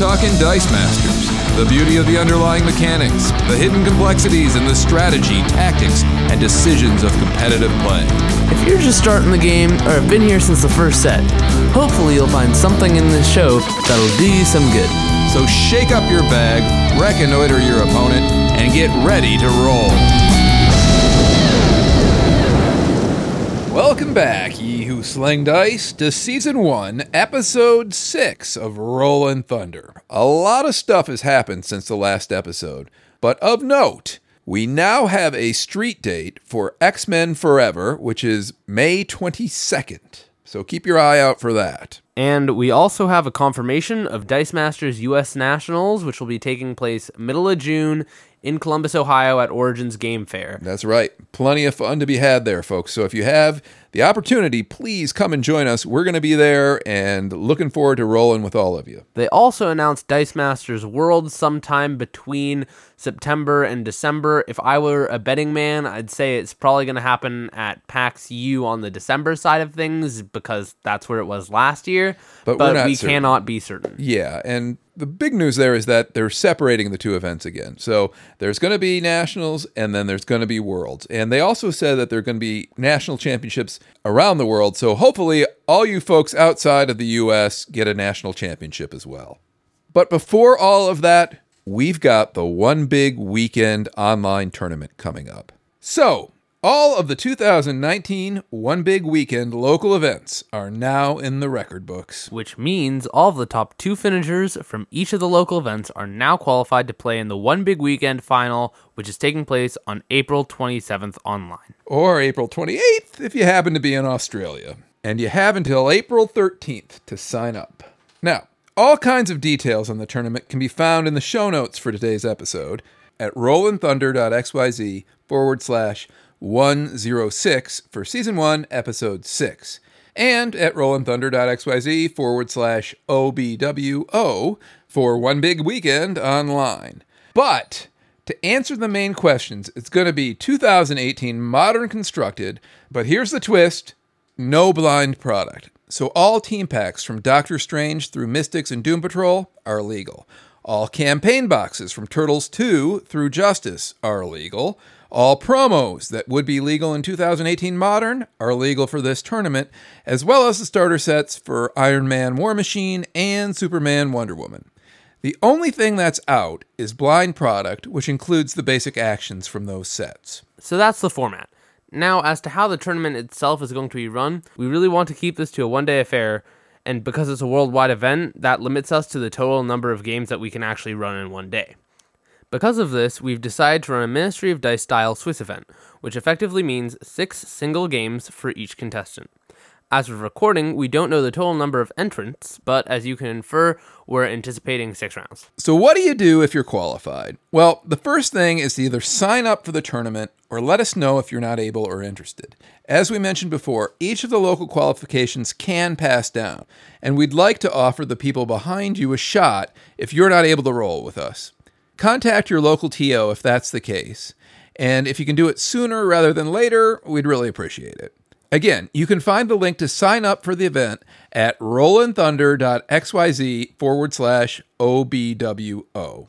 talking Dice Masters. The beauty of the underlying mechanics, the hidden complexities and the strategy, tactics, and decisions of competitive play. If you're just starting the game or have been here since the first set, hopefully you'll find something in this show that'll do you some good. So shake up your bag, reconnoiter your opponent, and get ready to roll. Welcome back, ye who sling dice, to season one, episode six of Rollin' Thunder. A lot of stuff has happened since the last episode, but of note, we now have a street date for X Men Forever, which is May 22nd. So keep your eye out for that. And we also have a confirmation of Dice Masters US Nationals, which will be taking place middle of June in Columbus, Ohio at Origins Game Fair. That's right. Plenty of fun to be had there, folks. So if you have the opportunity, please come and join us. We're going to be there and looking forward to rolling with all of you. They also announced Dice Masters World sometime between September and December. If I were a betting man, I'd say it's probably going to happen at PAX U on the December side of things because that's where it was last year. But we're we certain. cannot be certain. Yeah, and the big news there is that they're separating the two events again. So there's going to be nationals and then there's going to be worlds. And they also said that there are going to be national championships around the world. So hopefully all you folks outside of the US get a national championship as well. But before all of that, we've got the one big weekend online tournament coming up. So, all of the 2019 One Big Weekend local events are now in the record books. Which means all of the top two finishers from each of the local events are now qualified to play in the One Big Weekend final, which is taking place on April 27th online. or April 28th if you happen to be in Australia. And you have until April 13th to sign up. Now, all kinds of details on the tournament can be found in the show notes for today's episode at rollandthunder.xyz forward slash 106 for season 1, episode 6, and at rollandthunder.xyz forward slash OBWO for One Big Weekend online. But to answer the main questions, it's going to be 2018 modern constructed, but here's the twist no blind product. So all team packs from Doctor Strange through Mystics and Doom Patrol are legal. All campaign boxes from Turtles 2 through Justice are legal. All promos that would be legal in 2018 Modern are legal for this tournament, as well as the starter sets for Iron Man War Machine and Superman Wonder Woman. The only thing that's out is blind product, which includes the basic actions from those sets. So that's the format. Now, as to how the tournament itself is going to be run, we really want to keep this to a one day affair, and because it's a worldwide event, that limits us to the total number of games that we can actually run in one day. Because of this, we've decided to run a Ministry of Dice style Swiss event, which effectively means six single games for each contestant. As of recording, we don't know the total number of entrants, but as you can infer, we're anticipating six rounds. So, what do you do if you're qualified? Well, the first thing is to either sign up for the tournament or let us know if you're not able or interested. As we mentioned before, each of the local qualifications can pass down, and we'd like to offer the people behind you a shot if you're not able to roll with us. Contact your local TO if that's the case, and if you can do it sooner rather than later, we'd really appreciate it. Again, you can find the link to sign up for the event at rollandthunder.xyz forward slash OBWO.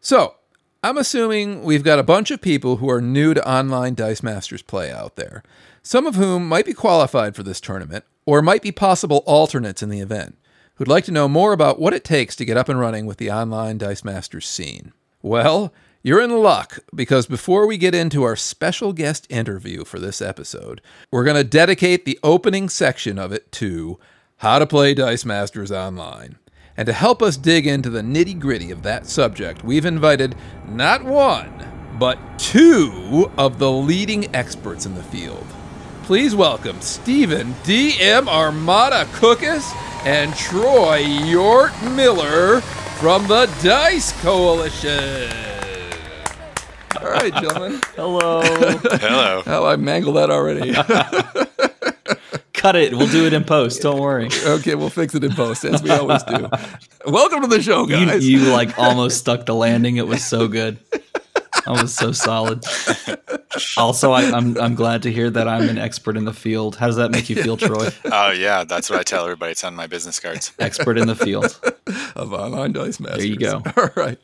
So, I'm assuming we've got a bunch of people who are new to online Dice Masters play out there, some of whom might be qualified for this tournament or might be possible alternates in the event, who'd like to know more about what it takes to get up and running with the online Dice Masters scene. Well, you're in luck because before we get into our special guest interview for this episode, we're going to dedicate the opening section of it to how to play Dice Masters online. And to help us dig into the nitty gritty of that subject, we've invited not one, but two of the leading experts in the field. Please welcome Stephen DM Armada Cookus and Troy Yort Miller from the Dice Coalition. All right, gentlemen. Hello. Hello. Oh, I mangled that already. Cut it. We'll do it in post. Don't worry. okay, we'll fix it in post, as we always do. Welcome to the show, guys. you like almost stuck the landing. It was so good. I was so solid. Also, I, I'm I'm glad to hear that I'm an expert in the field. How does that make you feel, Troy? Oh yeah, that's what I tell everybody. It's on my business cards. Expert in the field. of online dice masters. There you go. All right.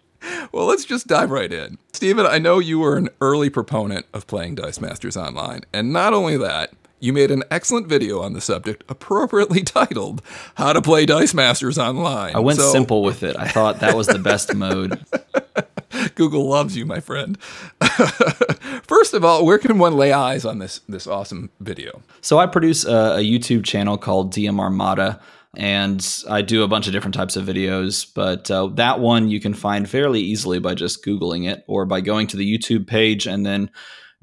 Well, let's just dive right in. Steven, I know you were an early proponent of playing Dice Masters Online. And not only that, you made an excellent video on the subject, appropriately titled How to Play Dice Masters Online. I went So, simple with it. I thought that was the best mode. Google loves you, my friend. First of all, where can one lay eyes on this this awesome video? So I produce a, a YouTube channel called DM Armada, and I do a bunch of different types of videos. But uh, that one you can find fairly easily by just Googling it or by going to the YouTube page and then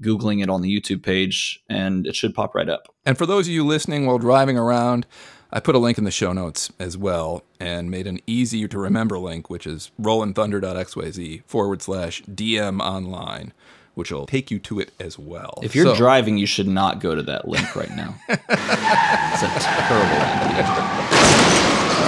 Googling it on the YouTube page, and it should pop right up. And for those of you listening while driving around, I put a link in the show notes as well and made an easy to remember link, which is rollingthunder.xyz forward slash DM online, which will take you to it as well. If you're So- driving, you should not go to that link right now. it's a terrible idea.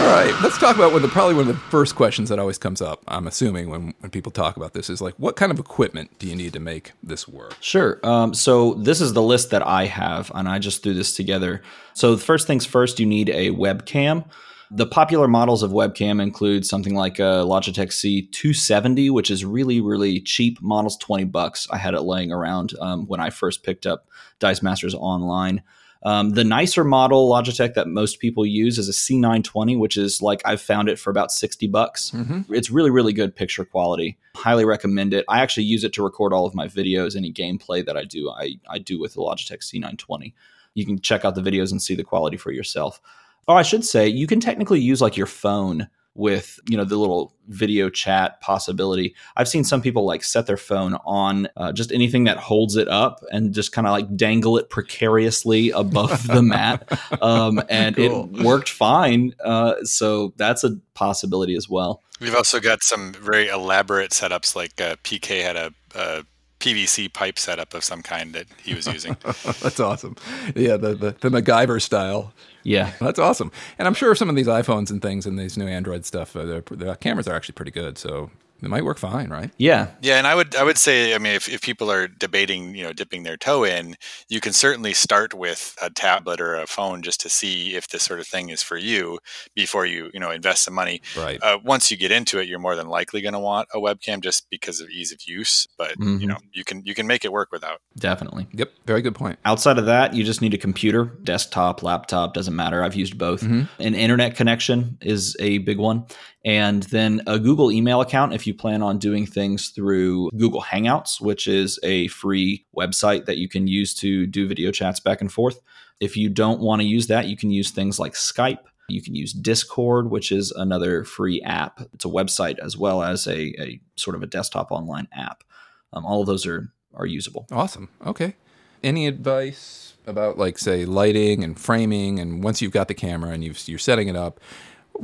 All right, let's talk about one of the, probably one of the first questions that always comes up, I'm assuming, when, when people talk about this is like, what kind of equipment do you need to make this work? Sure. Um, so this is the list that I have, and I just threw this together. So the first things first, you need a webcam. The popular models of webcam include something like a Logitech C270, which is really, really cheap. Models 20 bucks. I had it laying around um, when I first picked up Dice Masters online. Um, the nicer model Logitech that most people use is a C920, which is like I've found it for about 60 bucks. It's really, really good picture quality. Highly recommend it. I actually use it to record all of my videos, any gameplay that I do, I, I do with the Logitech C920. You can check out the videos and see the quality for yourself. Oh, I should say you can technically use like your phone with you know the little video chat possibility. I've seen some people like set their phone on uh, just anything that holds it up and just kind of like dangle it precariously above the mat, um, and Cool. it worked fine. Uh, so that's a possibility as well. We've also got some very elaborate setups, like uh, PK had a, a PVC pipe setup of some kind that he was using. That's awesome. Yeah, the, the, the MacGyver style. Yeah, That's awesome. And I'm sure some of these iPhones and things and these new Android stuff, uh, the cameras are actually pretty good. So it might work fine, right? yeah, Yeah, and I would I would say I mean if, if people are debating you know dipping their toe in, you can certainly start with a tablet or a phone just to see if this sort of thing is for you before you you know invest some money. Right. Uh, once you get into it, you're more than likely going to want a webcam just because of ease of use. But Mhm. you know you can you can make it work without. definitely. Yep. Very good point. Outside of that, you just need a computer, desktop, laptop, doesn't matter. I've used both. Mhm. An internet connection is a big one. And then a Google email account if you plan on doing things through Google Hangouts, which is a free website that you can use to do video chats back and forth. If you don't want to use that, you can use things like Skype. You can use Discord, which is another free app. It's a website as well as a, a sort of a desktop online app. Um, all of those are, are usable. Awesome. Okay. Any advice about, like, say, lighting and framing? And once you've got the camera and you've, you're setting it up,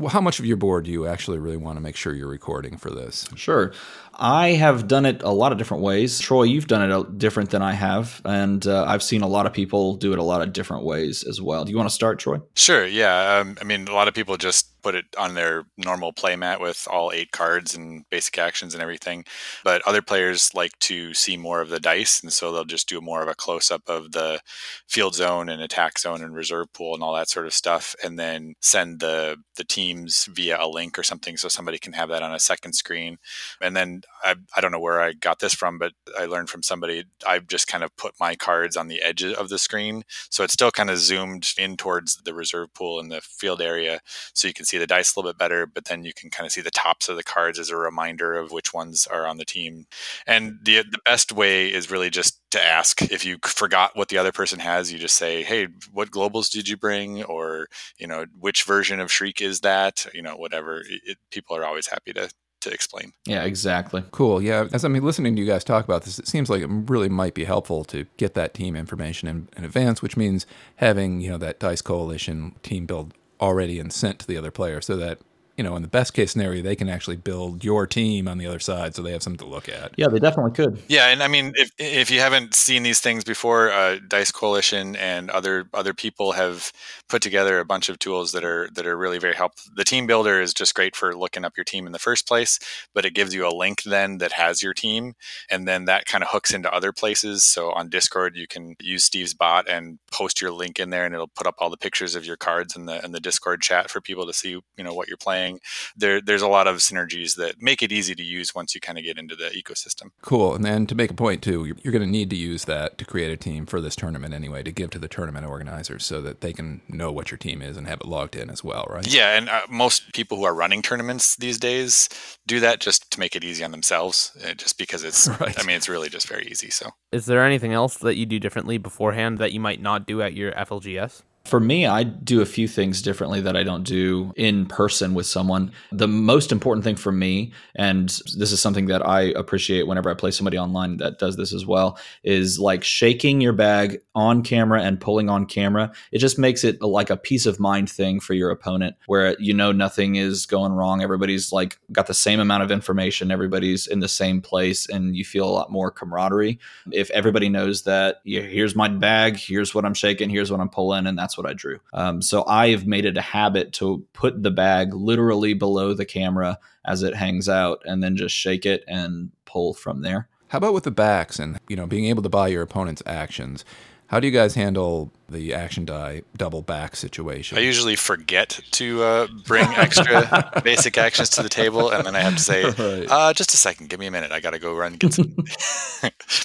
how much of your board do you actually really want to make sure you're recording for this? Sure. I have done it a lot of different ways. Troy, you've done it different than I have. And uh, I've seen a lot of people do it a lot of different ways as well. Do you want to start, Troy? Sure. Yeah. Um, I mean, a lot of people just put it on their normal playmat with all eight cards and basic actions and everything. But other players like to see more of the dice, and so they'll just do more of a close up of the field zone and attack zone and reserve pool and all that sort of stuff, and then send the the teams via a link or something so somebody can have that on a second screen. And then I, I don't know where I got this from, but I learned from somebody. I've just kind of put my cards on the edge of the screen, so it's still kind of zoomed in towards the reserve pool and the field area, so you can see the dice a little bit better. But then you can kind of see the tops of the cards as a reminder of which ones are on the team. And the the best way is really just to ask if you forgot what the other person has. You just say, "Hey, what globals did you bring?" Or you know, which version of Shriek is that? You know, whatever. It, people are always happy to to explain. Yeah, exactly. Cool. Yeah. As I'm listening to you guys talk about this, it seems like it really might be helpful to get that team information in, in advance, which means having, you know, that Dice Coalition team build already and sent to the other player so that you know, in the best case scenario, they can actually build your team on the other side, so they have something to look at. Yeah, they definitely could. Yeah, and I mean, if if you haven't seen these things before, uh, Dice Coalition and other other people have put together a bunch of tools that are that are really very helpful. The team builder is just great for looking up your team in the first place, but it gives you a link then that has your team, and then that kind of hooks into other places. So on Discord, you can use Steve's bot and post your link in there, and it'll put up all the pictures of your cards in the in the Discord chat for people to see, you know, what you're playing. There, there's a lot of synergies that make it easy to use once you kind of get into the ecosystem. Cool. And then to make a point too, you're, you're going to need to use that to create a team for this tournament anyway, to give to the tournament organizers so that they can know what your team is and have it logged in as well, right? Yeah, and uh, most people who are running tournaments these days do that just to make it easy on themselves, uh, just because it's. Right. I mean, it's really just very easy. So Is there anything else that you do differently beforehand that you might not do at your FLGS? For me, I do a few things differently that I don't do in person with someone. The most important thing for me, and this is something that I appreciate whenever I play somebody online that does this as well, is like shaking your bag on camera and pulling on camera. It just makes it like a peace of mind thing for your opponent where you know nothing is going wrong. Everybody's like got the same amount of information, everybody's in the same place, and you feel a lot more camaraderie. If everybody knows that, yeah, here's my bag, here's what I'm shaking, here's what I'm pulling, and that's what I drew. Um, so I've made it a habit to put the bag literally below the camera as it hangs out, and then just shake it and pull from there. How about with the backs and you know being able to buy your opponent's actions? How do you guys handle the action die double back situation? I usually forget to uh, bring extra basic actions to the table, and then I have to say, Right. uh, "Just a second, give me a minute. I got to go run and get some."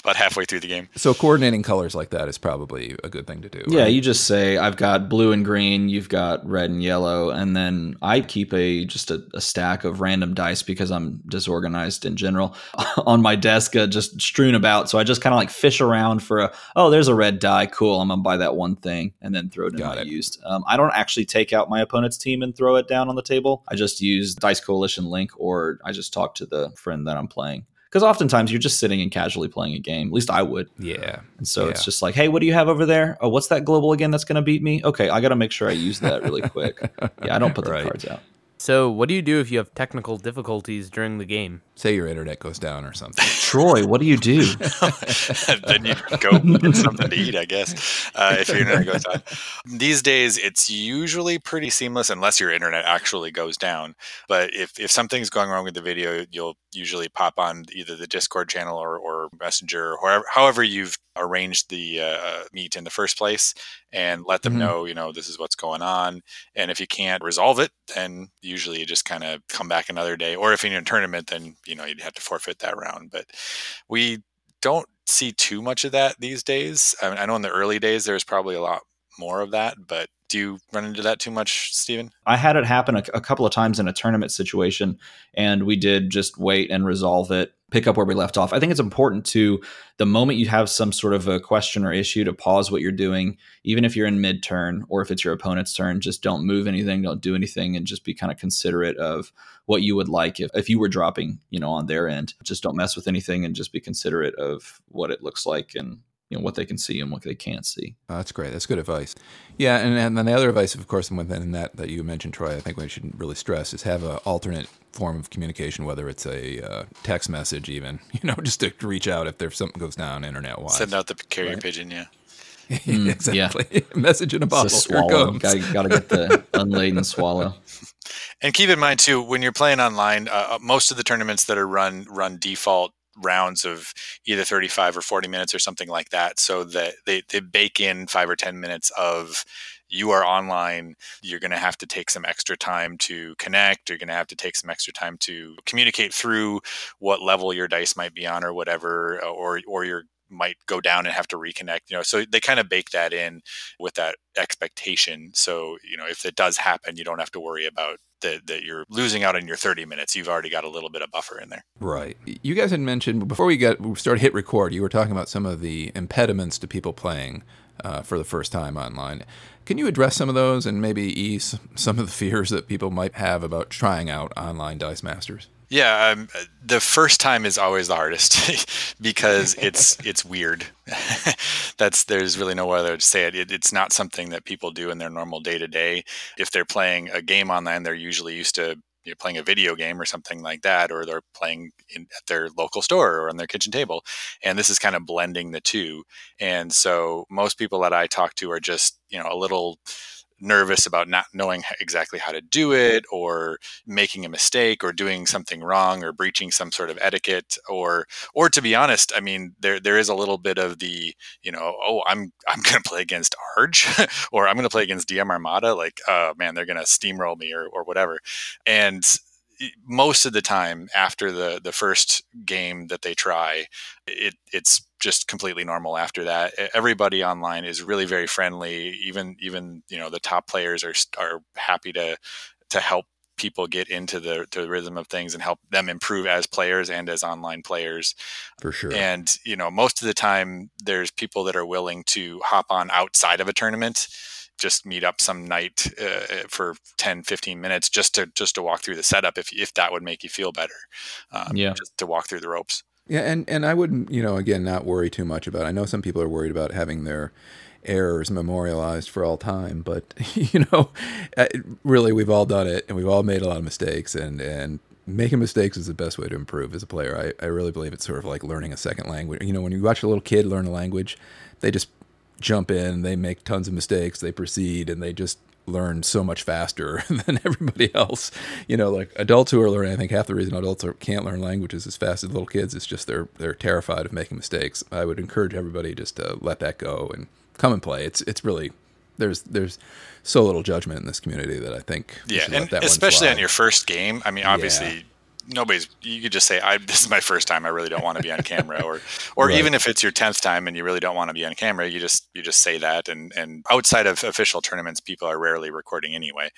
About halfway through the game. so coordinating colors like that is probably a good thing to do. Yeah, right? you just say I've got blue and green, you've got red and yellow, and then I keep a just a, a stack of random dice because I'm disorganized in general on my desk, uh, just strewn about. So I just kind of like fish around for a oh, there's a red die, cool. I'm gonna buy that one thing and then throw it in Got my it. used. Um, I don't actually take out my opponent's team and throw it down on the table. I just use Dice Coalition link or I just talk to the friend that I'm playing. Because oftentimes you're just sitting and casually playing a game. At least I would. yeah. And so it's just like, hey, what do you have over there? Oh, what's that global again that's going to beat me? Okay, I got to make sure I use that really quick. yeah, I don't put the Right. cards out. So, what do you do if you have technical difficulties during the game? Say your internet goes down or something. Troy, what do you do? then you go get something to eat, I guess, uh, if your internet goes down. These days, it's usually pretty seamless unless your internet actually goes down. But if, if something's going wrong with the video, you'll usually pop on either the Discord channel or, or Messenger or wherever, however you've arranged the uh, meet in the first place and let them Mhm. know, you know, this is what's going on. And if you can't resolve it, then usually you just kind of come back another day. Or if you're in a tournament, then, you know, you'd have to forfeit that round. But we don't see too much of that these days. I, mean, I know in the early days there's probably a lot more of that, but do you run into that too much, Steven? I had it happen a, a couple of times in a tournament situation, and we did just wait and resolve it, pick up where we left off. I think it's important to the moment you have some sort of a question or issue to pause what you're doing, even if you're in mid turn or if it's your opponent's turn, just don't move anything, don't do anything, and just be kind of considerate of what you would like if, if you were dropping, you know, on their end. Just don't mess with anything and just be considerate of what it looks like and you know what they can see and what they can't see. Oh, that's great. That's good advice. Yeah, and, and then the other advice, of course, and within that that you mentioned, Troy, I think we should really stress is have an alternate form of communication, whether it's a uh, text message, even you know, just to reach out if there's something goes down internet wise. Send out the carrier Right. pigeon, yeah. Mm, exactly. Message in a bottle. It's a Here swallow. comes. Got, got to get the unladen swallow. And keep in mind too, when you're playing online, uh, most of the tournaments that are run run default rounds of either 35 or 40 minutes or something like that, so that they they bake in five or 10 minutes of you are online you're going to have to take some extra time to connect you're going to have to take some extra time to communicate through what level your dice might be on or whatever or or you're might go down and have to reconnect you know so they kind of bake that in with that expectation so you know if it does happen you don't have to worry about that, that you're losing out on your 30 minutes you've already got a little bit of buffer in there Right. You guys had mentioned before we got we started hit record. You were talking about some of the impediments to people playing uh, for the first time online. Can you address some of those and maybe ease some of the fears that people might have about trying out online Dice Masters? Yeah, um, the first time is always the hardest because it's it's weird. That's there's really no other way to say it. it. It's not something that people do in their normal day to day. If they're playing a game online, they're usually used to you're playing a video game or something like that, or they're playing in, at their local store or on their kitchen table. And this is kind of blending the two. And so most people that I talk to are just, you know, a little nervous about not knowing exactly how to do it or making a mistake or doing something wrong or breaching some sort of etiquette or or to be honest i mean there there is a little bit of the you know oh i'm i'm going to play against arge or i'm going to play against dm armada like oh man they're going to steamroll me or or whatever. And most of the time after the the first game that they try it it's just completely normal after that. Everybody online is really very friendly. Even even you know the top players are are happy to to help people get into the, the rhythm of things and help them improve as players and as online players. For sure. And you know most of the time there's people that are willing to hop on outside of a tournament just meet up some night uh, uh for 10 15 minutes just to just to walk through the setup if, if that would make you feel better um, yeah. just to walk through the ropes. Yeah and and i wouldn't you know again not worry too much about it. i know some people are worried about having their errors memorialized for all time but you know uh, really we've all done it and we've all made a lot of mistakes and and making mistakes is the best way to improve as a player. I, I really believe it's sort of like learning a second language. You know when you watch a little kid learn a language they just jump in, they make tons of mistakes, they proceed, and they just learn so much faster than everybody else. You know, like adults who are learning, I think half the reason adults are, can't learn languages as fast as little kids is just they're they're terrified of making mistakes. I would encourage everybody just to let that go and come and play. It's it's really there's there's so little judgment in this community that I think yeah, and especially on your first game. I mean, obviously. Yeah nobody's you could just say I this is my first time I really don't want to be on camera or or right. even if it's your 10th time and you really don't want to be on camera you just you just say that and and outside of official tournaments people are rarely recording anyway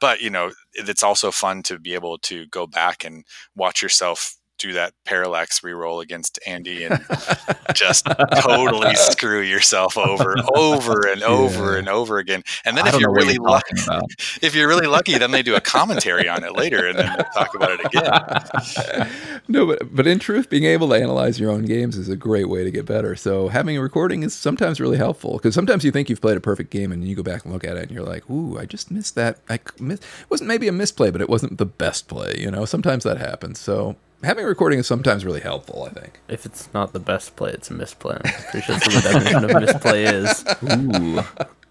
but you know it's also fun to be able to go back and watch yourself do that parallax reroll against Andy and just totally screw yourself over, over and over yeah. and over again. And then I if you're really you're lucky, if you're really lucky, then they do a commentary on it later and then talk about it again. no, but but in truth, being able to analyze your own games is a great way to get better. So having a recording is sometimes really helpful because sometimes you think you've played a perfect game and you go back and look at it and you're like, "Ooh, I just missed that. I missed, it wasn't maybe a misplay, but it wasn't the best play." You know, sometimes that happens. So having a recording is sometimes really helpful. I think. If it's not the best play, it's a misplay. I'm pretty sure that's what the definition of misplay is. Ooh.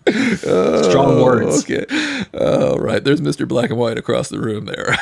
Uh, Strong words. Okay. All right. There's Mr. Black and White across the room there.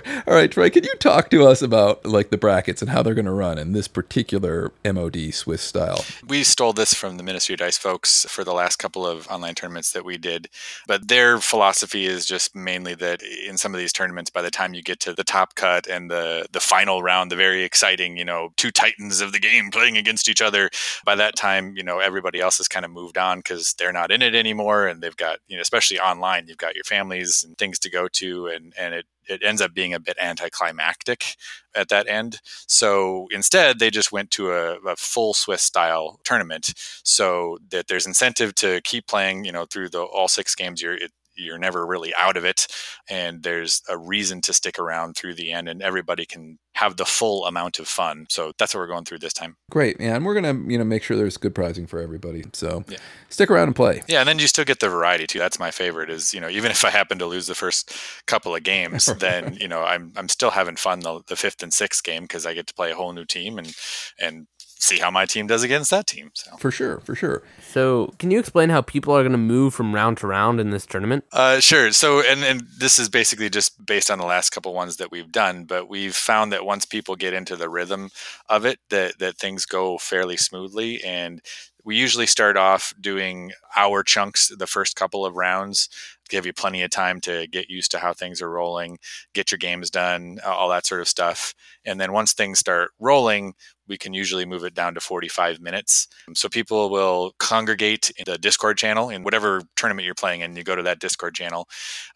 All right, Troy, can you talk to us about like the brackets and how they're going to run in this particular MOD Swiss style? We stole this from the Ministry of Dice folks for the last couple of online tournaments that we did, but their philosophy is just mainly that in some of these tournaments, by the time you get to the top cut and the the final round, the very exciting, you know, two titans of the game playing against each other, by that time, you know, everybody else has kind of moved on because they're not in it anymore, and they've got, you know, especially online, you've got your families and things to go to, and and it it ends up being a bit anticlimactic at that end. So instead, they just went to a, a, full Swiss style tournament, so that there's incentive to keep playing. You know, through the all six games, you're it, you're never really out of it and there's a reason to stick around through the end and everybody can have the full amount of fun. So that's what we're going through this time. Great yeah and we're gonna you know make sure there's good prizing for everybody so yeah. stick around and play. Yeah and then you still get the variety too. That's my favorite is you know even if i happen to lose the first couple of games then you know i'm i'm still having fun the, the fifth and sixth game because i get to play a whole new team and and see how my team does against that team. So. For sure, for sure. So, can you explain how people are going to move from round to round in this tournament? Uh, sure. So, and and this is basically just based on the last couple ones that we've done, but we've found that once people get into the rhythm of it, that that things go fairly smoothly and we usually start off doing hour chunks the first couple of rounds give you plenty of time to get used to how things are rolling get your games done all that sort of stuff and then once things start rolling we can usually move it down to 45 minutes so people will congregate in the discord channel in whatever tournament you're playing in you go to that discord channel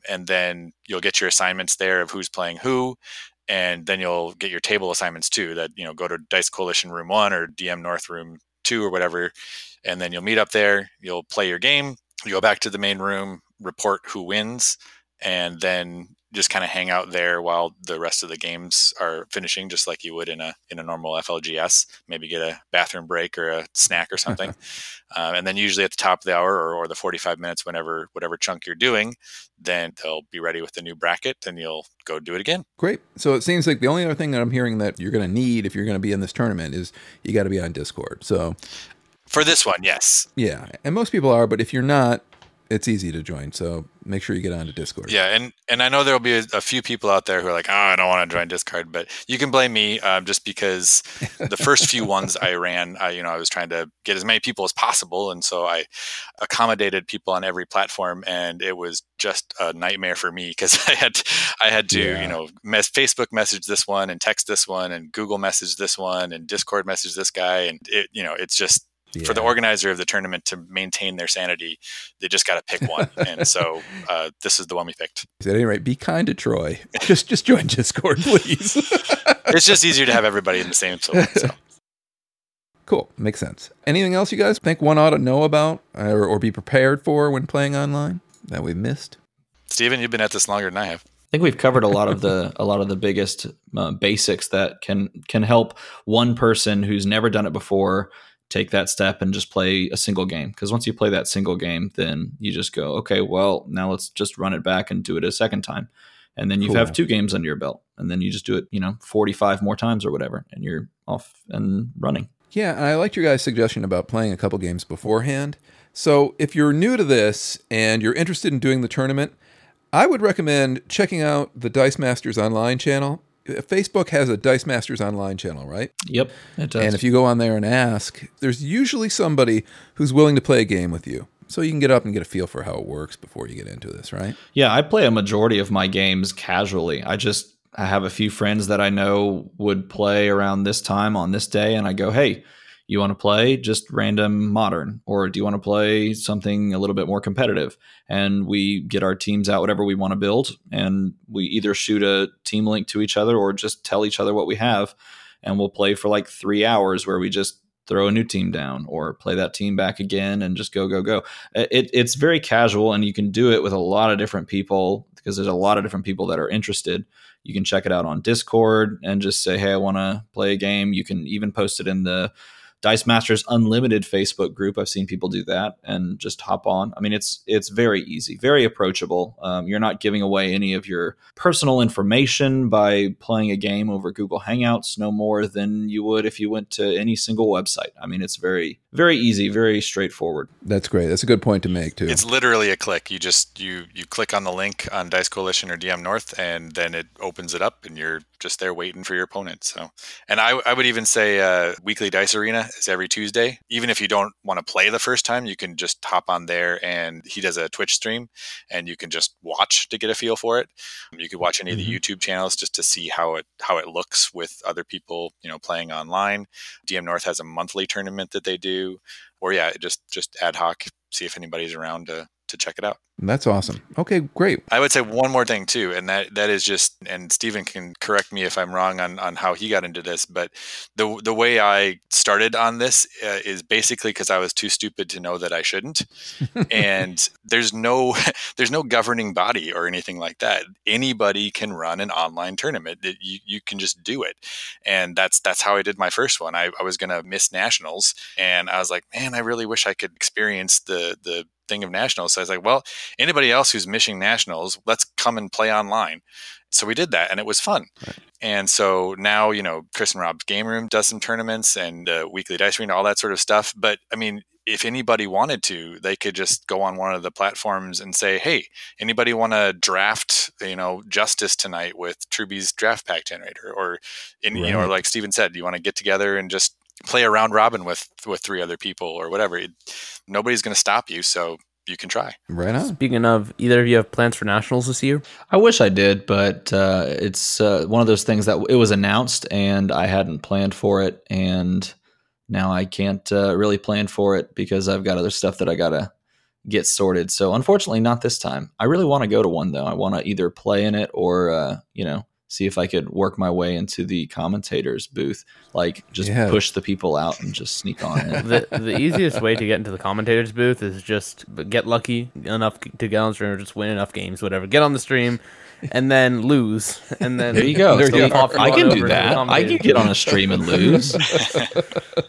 and then you'll get your assignments there of who's playing who and then you'll get your table assignments too that you know go to dice coalition room one or dm north room two or whatever, and then you'll meet up there. You'll play your game. You go back to the main room, report who wins, and then just kind of hang out there while the rest of the games are finishing, just like you would in a in a normal FLGS. Maybe get a bathroom break or a snack or something, um, and then usually at the top of the hour or, or the forty five minutes, whenever whatever chunk you're doing, then they'll be ready with the new bracket, and you'll go do it again. Great. So it seems like the only other thing that I'm hearing that you're going to need if you're going to be in this tournament is you got to be on Discord. So For this one, yes, yeah, and most people are, but if you're not, it's easy to join. So make sure you get onto Discord. Yeah, and and I know there will be a, a few people out there who are like, oh, I don't want to join Discord, but you can blame me um, just because the first few ones I ran, I you know I was trying to get as many people as possible, and so I accommodated people on every platform, and it was just a nightmare for me because I had I had to Yeah. you know mess, Facebook message this one and text this one and Google message this one and Discord message this guy, and it you know it's just for the organizer of the tournament to maintain their sanity, they just got to pick one. and so uh, this is the one we picked. At any rate, be kind to Troy. Just just join Discord, please. It's just easier to have everybody in the same. So, so. cool. Makes sense. Anything else you guys think one ought to know about or, or be prepared for when playing online that we missed? Steven, you've been at this longer than I have. I think we've covered a lot of the a lot of the biggest uh, basics that can can help one person who's never done it before take that step and just play a single game. Because once you play that single game, then you just go, okay, well now let's just run it back and do it a second time, and then you Cool. have two games under your belt, and then you just do it, you know, forty five more times or whatever, and you're off and running. Yeah, and I liked your guys' suggestion about playing a couple games beforehand. So if you're new to this and you're interested in doing the tournament, I would recommend checking out the Dice Masters online channel. Facebook has a Dice Masters online channel, right? Yep, it does. And if you go on there and ask, there's usually somebody who's willing to play a game with you. So you can get up and get a feel for how it works before you get into this, right? Yeah, I play a majority of my games casually. I just I have a few friends that I know would play around this time on this day, and I go, "Hey, you want to play just random modern, or do you want to play something a little bit more competitive?" And we get our teams out, whatever we want to build, and we either shoot a team link to each other or just tell each other what we have, and we'll play for like three hours where we just throw a new team down or play that team back again and just go go go. It, it's very casual and you can do it with a lot of different people because there's a lot of different people that are interested. You can check it out on discord and just say hey i want to play a game. You can even post it in the dice masters unlimited facebook group. I've seen people do that and just hop on. I mean it's it's very easy very approachable. Um, you're not giving away any of your personal information by playing a game over google hangouts no more than you would if you went to any single website. I mean it's very very easy very straightforward That's great. That's a good point to make too. It's literally a click. You just you you click on the link on Dice Coalition or DM North, and then it opens it up, and you're just there waiting for your opponent. So, and I, I would even say uh, weekly Dice Arena is every Tuesday. Even if you don't want to play the first time, you can just hop on there, and he does a Twitch stream, and you can just watch to get a feel for it. You could watch any of the YouTube channels just to see how it how it looks with other people, you know, playing online. DM North has a monthly tournament that they do, or yeah, just just ad hoc. See if anybody's around to to check it out. That's awesome. Okay, great. I would say one more thing too, and that that is just, and Stephen can correct me if I'm wrong on on how he got into this, but the the way I started on this uh, is basically because I was too stupid to know that I shouldn't, and there's no there's no governing body or anything like that. Anybody can run an online tournament. It- you you can just do it, and that's that's how I did my first one. I, I was gonna miss nationals, and I was like, man, I really wish I could experience the the thing of nationals. So I was like, well, anybody else who's missing nationals, let's come and play online. So we did that, and it was fun. And so now, you know, Chris and Rob's game room does some tournaments and uh, weekly dice arena, all that sort of stuff. But I mean, if anybody wanted to, they could just go on one of the platforms and say, "Hey, anybody want to draft, you know, Justice tonight with Truby's draft pack generator?" Or, in, you know, or like Steven said, do you want to get together and just play a round robin with with three other people or whatever? It, nobody's going to stop you, so you can try. Right on. Speaking of, either of you have plans for nationals this year? I wish I did, but uh, it's uh, one of those things that it was announced and I hadn't planned for it, and now I can't uh, really plan for it because I've got other stuff that I gotta get sorted. So unfortunately, not this time. I really want to go to one though. I want to either play in it or uh, you know see if I could work my way into the commentators booth, like just Yeah. push the people out and just sneak on in. the the easiest way to get into the commentators booth is just get lucky enough to get on the stream or just win enough games, whatever. Get on the stream and then lose, and then There you go. There you pop are. you I can do that. I can get on a stream and lose.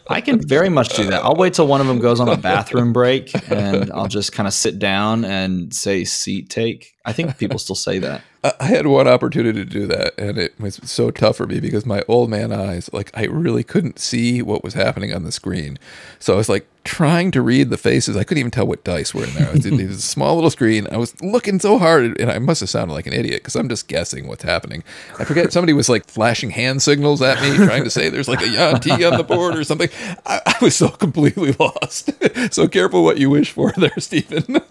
I can very much do that. I'll wait till one of them goes on a bathroom break and I'll just kind of sit down and say seat take. I think people still say that. I I had one opportunity to do that, and it was so tough for me because my old man eyes, like I really couldn't see what was happening on the screen. So I was like trying to read the faces. I couldn't even tell what dice were in there. It was, a small little screen. I was looking so hard, and I must have sounded like an idiot because I'm just guessing what's happening. I forget somebody was like flashing hand signals at me, trying to say there's like a Yuan-Ti on the board or something. I, I was so completely lost. so careful what you wish for there, Stephen.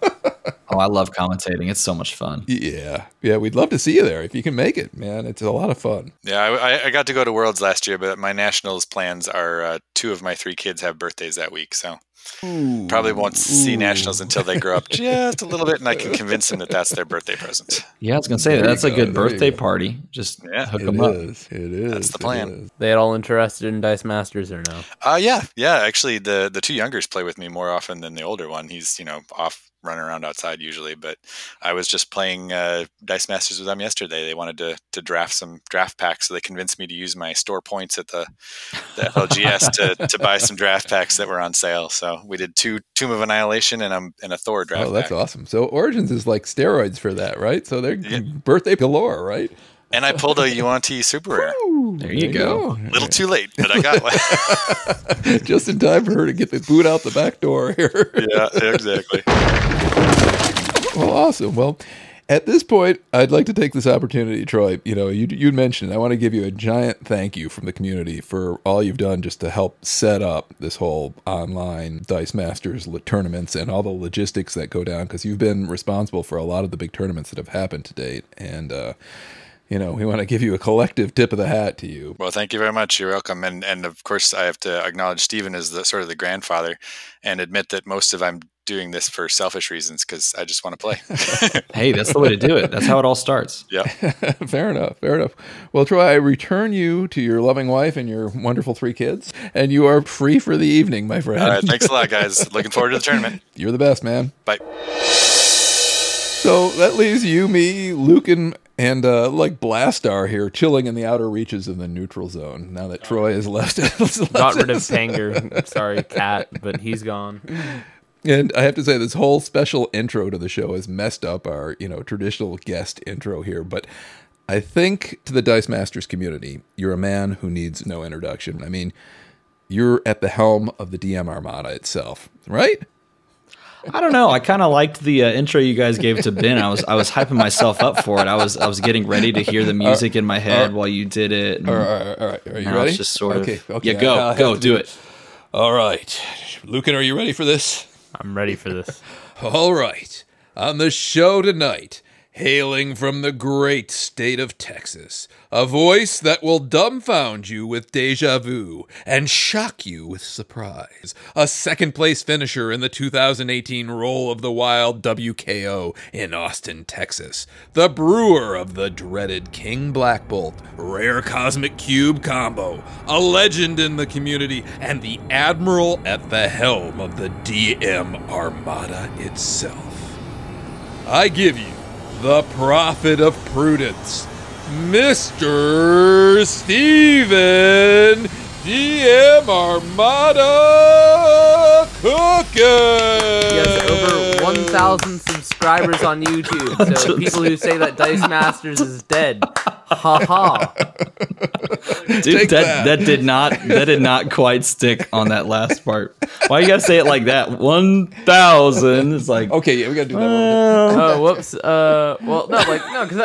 Oh, I love commentating. It's so much fun. yeah, yeah, we'd love to see you there if you can make it, man. It's a lot of fun. Yeah, I, I- I got to go to Worlds last year, but my nationals plans are uh, two of my three kids have birthdays that week, so probably won't see nationals until they grow up just a little bit, and I can convince them that that's their birthday present. Yeah, I was gonna say There that's a go, good birthday go. party. Just Yeah. hook It them up. It is. That's the plan. is. They at all interested in Dice Masters or no? Uh, yeah, yeah. Actually, the the two youngers play with me more often than the older one. He's you know off running around outside usually, but I was just playing uh, Dice Masters with them yesterday. They wanted to to draft some draft packs, so they convinced me to use my store points at the the FLGS to, to buy some draft packs that were on sale. So we did two Tomb of Annihilation and a and a Thor draft. Oh, that's pack. awesome. So Origins is like steroids for that, right? So they're Yeah. birthday galore, right? And I pulled a Yuan-Ti super rare. There you go. A little too late, but I got one. Just in time for her to get the boot out the back door here. yeah, exactly. well, awesome. Well, at this point, I'd like to take this opportunity, Troy. You know, you you mentioned I want to give you a giant thank you from the community for all you've done just to help set up this whole online Dice Masters tournaments and all the logistics that go down because you've been responsible for a lot of the big tournaments that have happened to date. And uh, you know, we want to give you a collective tip of the hat to you. Well, thank you very much. You're welcome. And and of course, I have to acknowledge Stephen as the sort of the grandfather, and admit that most of I'm doing this for selfish reasons because I just want to play. Hey, that's the way to do it. That's how it all starts. yeah. fair enough. Fair enough. Well, Troy, I return you to your loving wife and your wonderful three kids, and you are free for the evening, my friend. All right. Thanks a lot, guys. Looking forward to the tournament. You're the best, man. Bye. So that leaves you, me, Luke, and, and uh, like Blastar here, chilling in the outer reaches of the neutral zone. Now that Troy has left, has left Got rid of us. Panger. Sorry, Cat, but he's gone. And I have to say, this whole special intro to the show has messed up our, you know, traditional guest intro here. But I think to the Dice Masters community, you're a man who needs no introduction. I mean, you're at the helm of the DM Armada itself, right? I don't know. I kind of liked the uh, intro you guys gave to Ben. I was I was hyping myself up for it. I was I was getting ready to hear the music in my head while you did it. and All right, all right, all right. Are you ready? just sort of okay, okay. yeah. Go I'll go to do it. All right, Lucan, are you ready for this? I'm ready for this. All right. On the show tonight, hailing from the great state of Texas, a voice that will dumbfound you with deja vu and shock you with surprise. A second place finisher in the 2018 Roll of the Wild WKO in Austin, Texas. The brewer of the dreaded King Black Bolt Rare Cosmic Cube combo. A legend in the community and the admiral at the helm of the DM Armada itself. I give you the prophet of prudence, Mr. Stephen DM Armada Cookin. He has over 1,000 subscribers on YouTube. So people who say that Dice Masters is dead, ha ha. Dude, Take that, that. that did not that did not quite stick on that last part. Why you gotta say it like that? One thousand. It's like Okay, yeah, we gotta do that one. Oh, whoops. Uh, well, no, like no, because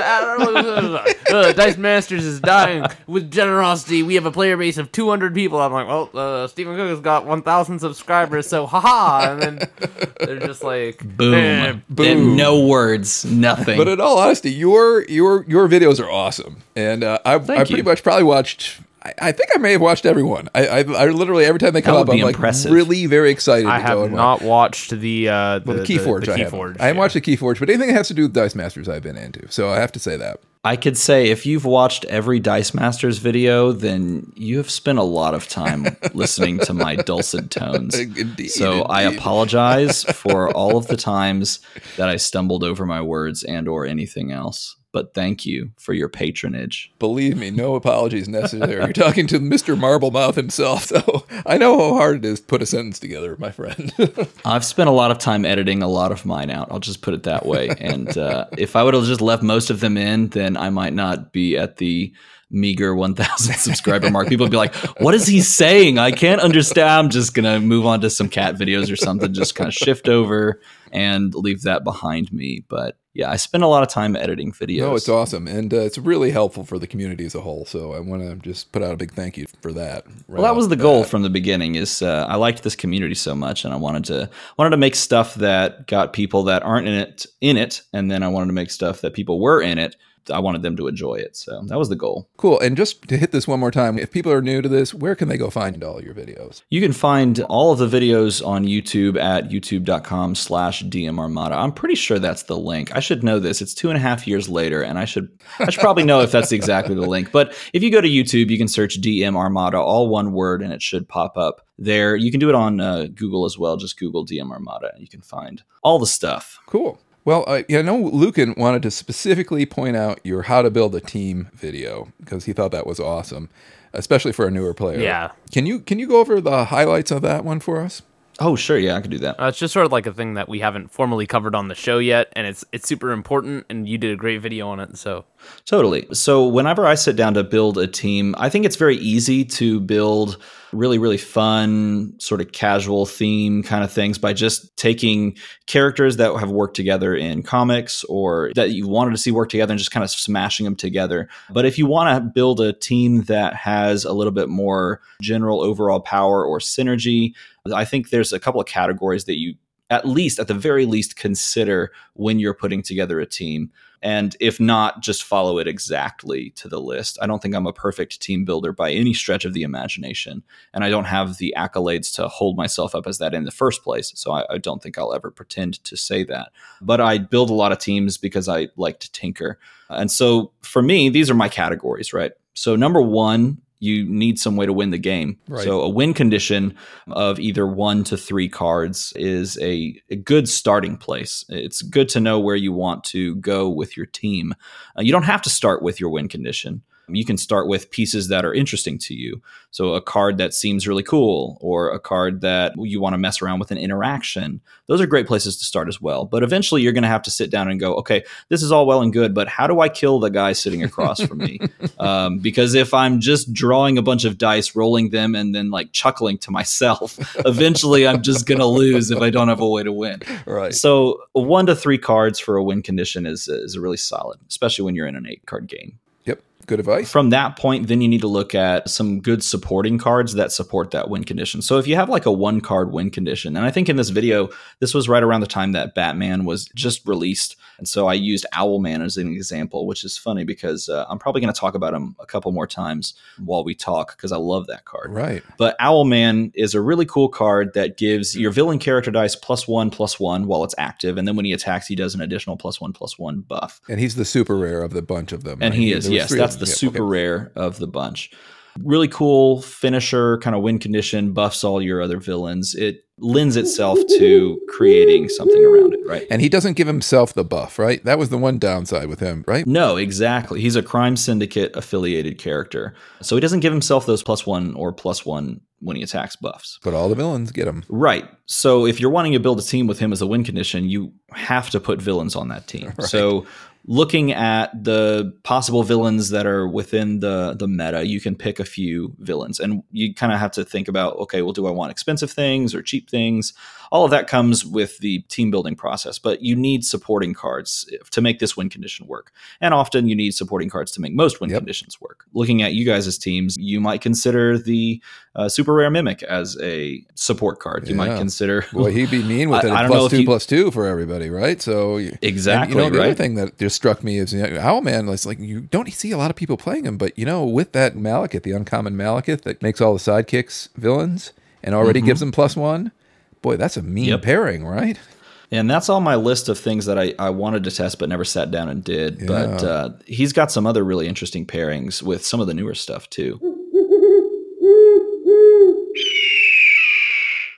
uh, Dice Masters is dying with generosity. We have a player base of 200 people. I'm like, well, uh, Stephen Cook has got 1,000 subscribers, so haha. And then they're just like, boom. eh, And no words, nothing. But in all honesty, your your your videos are awesome, and uh, I, I pretty you. much probably watched. I, I think I may have watched everyone. I, I, I literally every time they come up, I'm be like really very excited. I to go have and not watched the uh, the, Well, the Keyforge, The, I the haven't. Keyforge, I haven't yeah. watched the Keyforge, but anything that has to do with Dice Masters, I've been into. So I have to say that. I could say if you've watched every Dice Masters video, then you have spent a lot of time listening to my dulcet tones. Indeed, so I apologize for all of the times that I stumbled over my words and or anything else. But thank you for your patronage. Believe me, no apologies necessary. You're talking to Mr. Marblemouth himself, so I know how hard it is to put a sentence together, my friend. I've spent a lot of time editing a lot of mine out. I'll just put it that way. And uh, if I would have just left most of them in, then I might not be at the meager 1000 subscriber mark. People would be like what is he saying? I can't understand. I'm just gonna move on to some cat videos or something just kind of shift over and leave that behind me. But yeah i spend a lot of time editing videos. No it's awesome and uh, it's really helpful for the community as a whole so i want to just put out a big thank you for that right well that was the goal from the beginning is uh, i liked this community so much and i wanted to wanted to make stuff that got people that aren't in it in it and then i wanted to make stuff that people were in it I wanted them to enjoy it. So that was the goal. Cool. And just to hit this one more time, if people are new to this, where can they go find all your videos? You can find all of the videos on YouTube at youtube.com slash dmarmada. I'm pretty sure that's the link. I should know this. It's two and a half years later, and I should I should probably know if that's exactly the link. But if you go to YouTube, you can search DM Armada, all one word, and it should pop up there. You can do it on uh, Google as well. Just Google DM Armada, and you can find all the stuff. Cool. Well, I, I know Lucan wanted to specifically point out your how to build a team video because he thought that was awesome, especially for a newer player. Yeah. Can you can you go over the highlights of that one for us? Oh, sure, yeah, I can do that. Uh, it's just sort of like a thing that we haven't formally covered on the show yet, and it's it's super important. And you did a great video on it, so totally. So whenever I sit down to build a team, I think it's very easy to build really really fun sort of casual theme kind of things by just taking characters that have worked together in comics or that you wanted to see work together and just kind of smashing them together. But if you want to build a team that has a little bit more general overall power or synergy, I think there's a couple of categories that you at least at the very least consider when you're putting together a team and if not just follow it exactly to the list. I don't think i'm a perfect team builder by any stretch of the imagination and i don't have the accolades to hold myself up as that in the first place so i, I don't think i'll ever pretend to say that. But i build a lot of teams because i like to tinker. And so for me these are my categories right? So number one you need some way to win the game. Right. So a win condition of either one to three cards is a, a, good starting place. It's good to know where you want to go with your team. Uh, you don't have to start with your win condition you can start with pieces that are interesting to you. So a card that seems really cool, or a card that you want to mess around with an interaction. Those are great places to start as well. But eventually, you're going to have to sit down and go, okay, this is all well and good, but how do I kill the guy sitting across from me? Um, because if I'm just drawing a bunch of dice, rolling them, and then like chuckling to myself, eventually I'm just going to lose if I don't have a way to win. Right. So one to three cards for a win condition is is really solid, especially when you're in an eight card game. Good advice. From that point, then you need to look at some good supporting cards that support that win condition. So if you have like a one card win condition, and I think in this video, this was right around the time that Batman was just released. And so I used Owlman as an example, which is funny because uh, I'm probably going to talk about him a couple more times while we talk because I love that card. Right. But Owlman is a really cool card that gives your villain character dice plus one, plus one while it's active. And then when he attacks, he does an additional plus one, plus one buff. And he's the super rare of the bunch of them. And right? he is, yes. That's the yeah, super okay. rare of the bunch. Really cool finisher, kind of win condition, buffs all your other villains. It lends itself to creating something around it, right? And he doesn't give himself the buff, right? That was the one downside with him, right? No, exactly. He's a crime syndicate affiliated character. So he doesn't give himself those plus one or plus one when he attacks buffs. But all the villains get him. Right. So if you're wanting to build a team with him as a win condition, you have to put villains on that team. Right. So looking at the possible villains that are within the the meta, you can pick a few villains, and you kind of have to think about, okay, well, do I want expensive things or cheap things? All of that comes with the team building process, but you need supporting cards to make this win condition work, and often you need supporting cards to make most win yep. conditions work. Looking at you guys as teams, you might consider the uh, super rare mimic as a support card. You yeah. might consider. Well, he'd be mean with it. I, I plus two you, plus two for everybody, right? So exactly. You know, the right? other thing that just struck me is you know, Owlman. It's like you don't see a lot of people playing him, but you know, with that Malekith, the uncommon Malekith that makes all the sidekicks villains and already mm-hmm. gives them plus one. Boy, that's a mean yep. pairing, right? And that's all my list of things that I, I wanted to test but never sat down and did. Yeah. But uh, he's got some other really interesting pairings with some of the newer stuff too.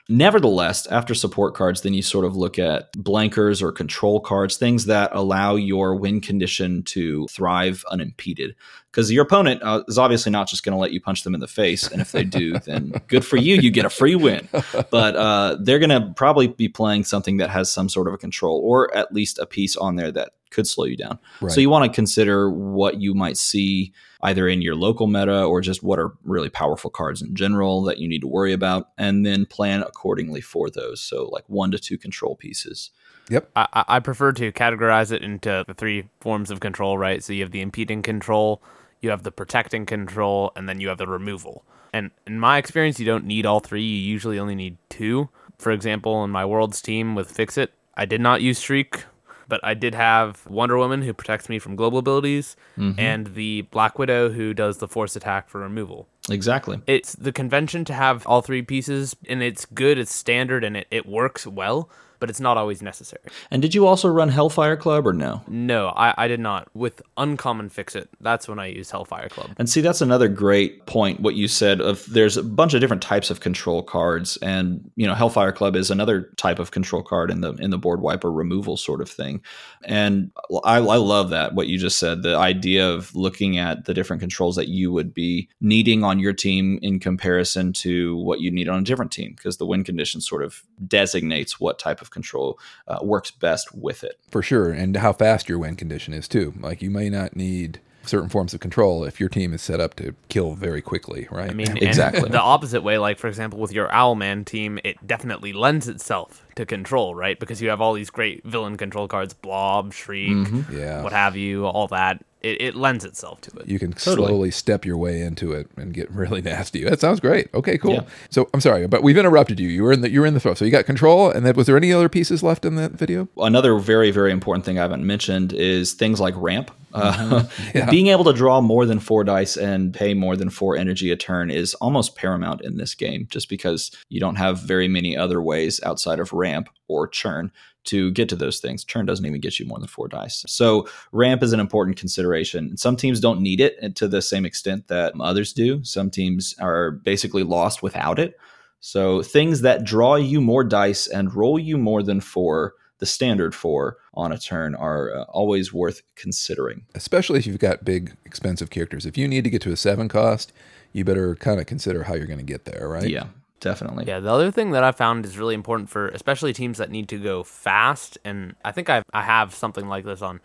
Nevertheless, after support cards, then you sort of look at blankers or control cards, things that allow your win condition to thrive unimpeded. Because your opponent uh, is obviously not just going to let you punch them in the face. And if they do, then good for you. You get a free win. But uh, they're going to probably be playing something that has some sort of a control or at least a piece on there that could slow you down. Right. So you want to consider what you might see either in your local meta or just what are really powerful cards in general that you need to worry about, and then plan accordingly for those. So like one to two control pieces. Yep. I, I I prefer to categorize it into the three forms of control, right? So you have the impeding control, you have the protecting control, and then you have the removal. And in my experience, you don't need all three. You usually only need two. For example, in my Worlds team with Fix It, I did not use Shriek, but I did have Wonder Woman who protects me from global abilities, mm-hmm. and the Black Widow who does the force attack for removal. Exactly. It's the convention to have all three pieces, and it's good, it's standard, and it, it works well, but it's not always necessary. And did you also run Hellfire Club or no? No, I, I did not. With Uncommon Fix It, that's when I used Hellfire Club. And see, that's another great point. What you said of there's a bunch of different types of control cards, and you know, Hellfire Club is another type of control card in the in the board wiper removal sort of thing. And I, I love that what you just said. The idea of looking at the different controls that you would be needing on your team in comparison to what you need on a different team, because the win condition sort of designates what type of control uh, works best with it. For sure. And how fast your win condition is, too. Like, you may not need certain forms of control if your team is set up to kill very quickly, right? I mean, Exactly. the opposite way, like for example, with your Owlman team, it definitely lends itself to control, right? Because you have all these great villain control cards, Blob, Shriek, Mm-hmm. Yeah. what have you, all that. It, it lends itself to it. you can Totally. slowly step your way into it and get really nasty. That sounds great. Okay, cool. Yeah. So I'm sorry, but we've interrupted you. You were in the you were in the throw. So you got control, and then was there any other pieces left in that video? another very very important thing i haven't mentioned is things like ramp uh, Mm-hmm. Yeah. being able to draw more than four dice and pay more than four energy a turn is almost paramount in this game just because you don't have very many other ways outside of ramp or churn to get to those things churn doesn't even get you more than four dice so ramp is an important consideration some teams don't need it to the same extent that others do some teams are basically lost without it so things that draw you more dice and roll you more than four, the standard four on a turn, are uh, always worth considering. Especially if you've got big, expensive characters. If you need to get to a seven cost, you better kind of consider how you're going to get there, right? Yeah, definitely. Yeah, the other thing that I found is really important for especially teams that need to go fast, and I think I I have something like this on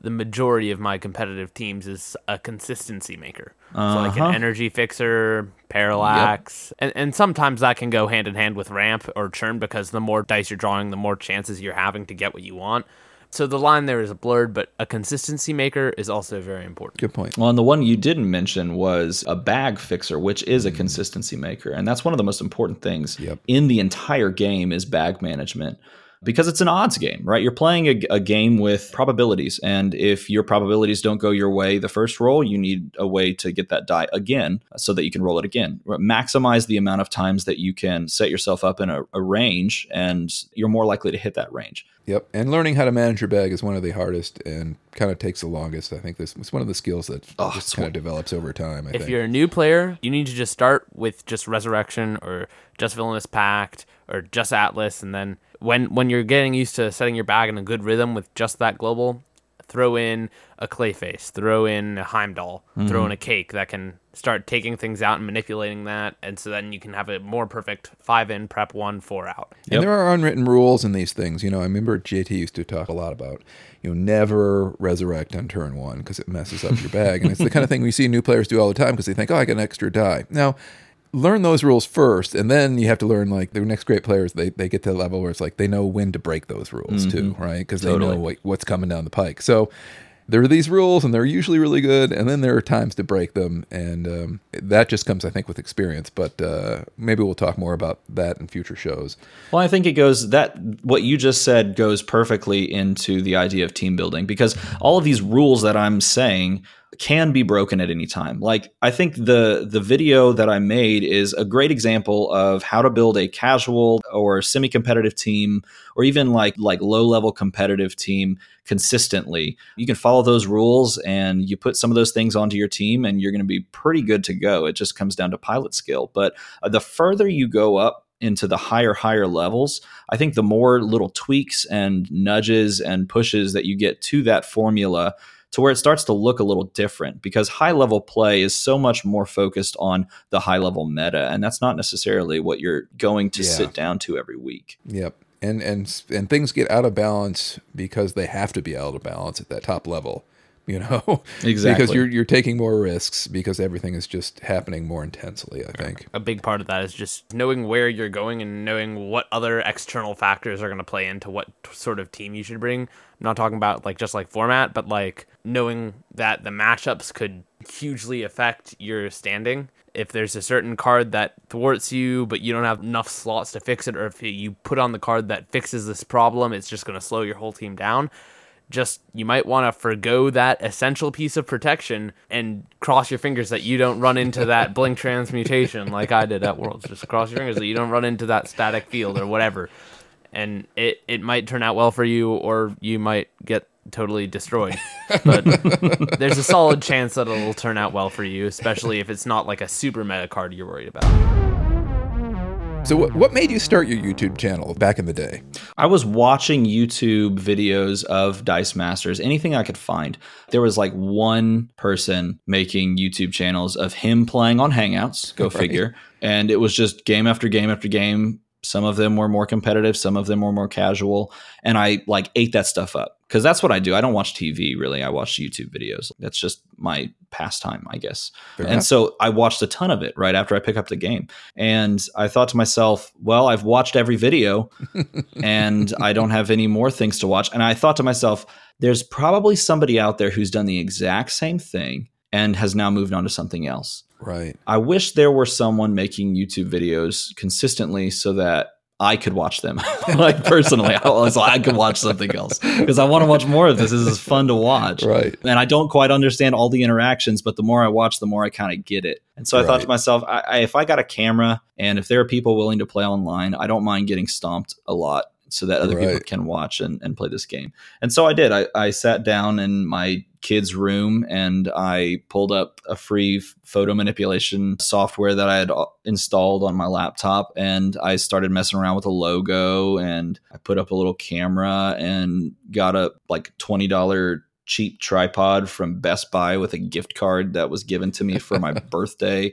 the majority of my competitive teams is a consistency maker. So like Uh-huh. an energy fixer, parallax, and and sometimes that can go hand in hand with ramp or churn because the more dice you're drawing, the more chances you're having to get what you want. So the line there is blurred, but a consistency maker is also very important. Good point. Well, and the one you didn't mention was a bag fixer, which is a mm. consistency maker, and that's one of the most important things Yep. in the entire game is bag management. Because it's an odds game, right? You're playing a, a game with probabilities. And if your probabilities don't go your way the first roll, you need a way to get that die again uh, so that you can roll it again. Maximize the amount of times that you can set yourself up in a, a range, and you're more likely to hit that range. Yep. And learning how to manage your bag is one of the hardest and kind of takes the longest. I think this it's one of the skills that Oh, just kind of develops over time. I if think. you're a new player, you need to just start with just Resurrection or just Villainous Pact or just Atlas, and then when when you're getting used to setting your bag in a good rhythm with just that global, throw in a Clayface, throw in a Heimdall, throw in mm-hmm. a Cake that can start taking things out and manipulating that, and so then you can have a more perfect five in, prep one, four out. And there are unwritten rules in these things. You know, I remember JT used to talk a lot about, you know, never resurrect on turn one because it messes up your bag. And it's the kind of thing we see new players do all the time because they think, oh, I got an extra die. Now, learn those rules first, and then you have to learn like the next great players. They they get to the level where it's like they know when to break those rules too, right? Because they know what, what's coming down the pike. So. There are these rules, and they're usually really good, and then there are times to break them, and um, that just comes, I think, with experience. But uh, maybe we'll talk more about that in future shows. Well, I think it goes that what you just said goes perfectly into the idea of team building because all of these rules that I'm saying can be broken at any time. Like I think the the video that I made is a great example of how to build a casual or semi-competitive team or even like like low-level competitive team consistently. You can follow those rules and you put some of those things onto your team and you're going to be pretty good to go. It just comes down to pilot skill. But uh, the further you go up into the higher higher levels i think the more little tweaks and nudges and pushes that you get to that formula to where it starts to look a little different because high level play is so much more focused on the high level meta and that's not necessarily what you're going to Yeah. sit down to every week Yep. And and and things get out of balance because they have to be out of balance at that top level. You know, Exactly. because you're you're taking more risks because everything is just happening more intensely. I think. a big part of that is just knowing where you're going and knowing what other external factors are going to play into what t- sort of team you should bring. I'm not talking about like just like format, but like knowing that the matchups could hugely affect your standing. If there's a certain card that thwarts you, but you don't have enough slots to fix it, or if you put on the card that fixes this problem, it's just going to slow your whole team down just you might want to forego that essential piece of protection and cross your fingers that you don't run into that blink transmutation like I did at Worlds. Just cross your fingers that you don't run into that static field or whatever. And it, it might turn out well for you or you might get totally destroyed. But there's a solid chance that it'll turn out well for you, especially if it's not like a super meta card you're worried about. So what what made you start your YouTube channel back in the day? I was watching YouTube videos of Dice Masters, anything I could find. There was like one person making YouTube channels of him playing on Hangouts, go Right. figure. And it was just game after game after game. Some of them were more competitive, some of them were more casual. And I like ate that stuff up because that's what I do. I don't watch TV really. I watch YouTube videos. That's just my pastime, I guess. Fair and enough. so I watched a ton of it right after I pick up the game. And I thought to myself, well, I've watched every video and I don't have any more things to watch. And I thought to myself, there's probably somebody out there who's done the exact same thing and has now moved on to something else. Right. I wish there were someone making YouTube videos consistently so that I could watch them. like personally, I was like, I could watch something else because I want to watch more of this. This is fun to watch. Right. And I don't quite understand all the interactions, but the more I watch, the more I kind of get it. And so I thought to myself, I, I, if I got a camera and if there are people willing to play online, I don't mind getting stomped a lot so that other people can watch and, and play this game. And so I did. I, I sat down in my kid's room and I pulled up a free photo manipulation software that I had uh, installed on my laptop and I started messing around with a logo and I put up a little camera and got a like $20 cheap tripod from Best Buy with a gift card that was given to me for my birthday.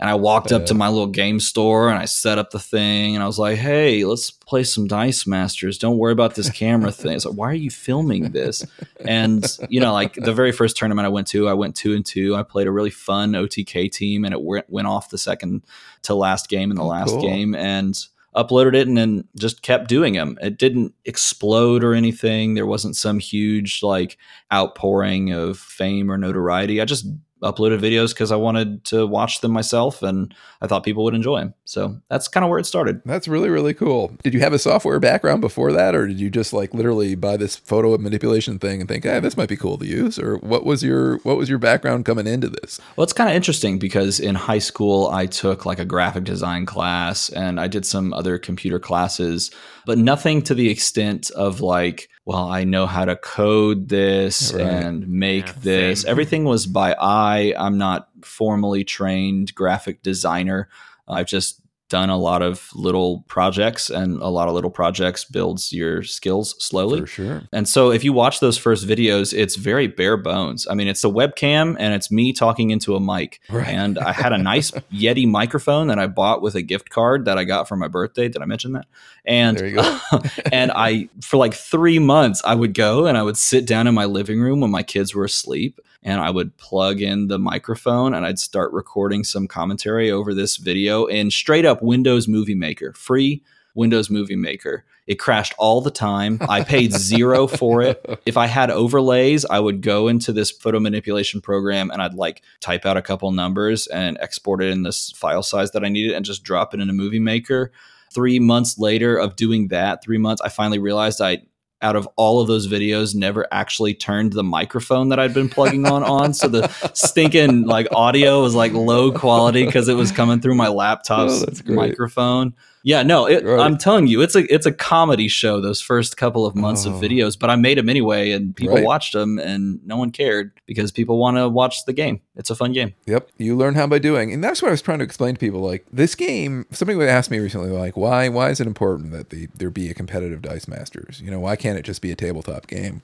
And I walked up to my little game store and I set up the thing and I was like, hey, let's play some Dice Masters. Don't worry about this camera thing. It's like, why are you filming this? And, you know, like the very first tournament I went to, I went two and two. I played a really fun OTK team and it went, went off the second to last game in the Oh, last cool. game and uploaded it and then just kept doing them. It didn't explode or anything. There wasn't some huge like outpouring of fame or notoriety. I just uploaded videos because I wanted to watch them myself and I thought people would enjoy them. So that's kind of where it started. That's really really cool. Did you have a software background before that, or did you just like literally buy this photo manipulation thing and think, "Hey, this might be cool to use"? Or what was your what was your background coming into this? Well, it's kind of interesting because in high school, I took like a graphic design class and I did some other computer classes, but nothing to the extent of like, well, I know how to code this Right. and make Yeah, this. same. Everything was by eye. I'm not formally trained graphic designer. I've just done a lot of little projects and a lot of little projects builds your skills slowly. For sure. And so if you watch those first videos, it's very bare bones. I mean, it's a webcam and it's me talking into a mic. Right. And I had a nice Yeti microphone that I bought with a gift card that I got for my birthday. Did I mention that? And There you go. and I for like 3 months I would go and I would sit down in my living room when my kids were asleep and I would plug in the microphone and I'd start recording some commentary over this video in straight up Windows Movie Maker, free Windows Movie Maker. It crashed all the time. I paid zero for it. If I had overlays, I would go into this photo manipulation program and I'd like type out a couple numbers and export it in this file size that I needed and just drop it in a movie maker. Three months later of doing that, three months, I finally realized I out of all of those videos never actually turned the microphone that I'd been plugging on on. So the stinking like audio was like low quality because it was coming through my Oh, laptop's great. microphone. Yeah, no, it, Right. I'm telling you, it's a it's a comedy show. Those first couple of months of Oh. videos, but I made them anyway, and people Right. watched them, and no one cared because people want to watch the game. It's a fun game. Yep, you learn how by doing, and that's what I was trying to explain to people. Like this game, somebody would ask me recently, like, why why is it important that the there be a competitive Dice Masters? You know, why can't it just be a tabletop game?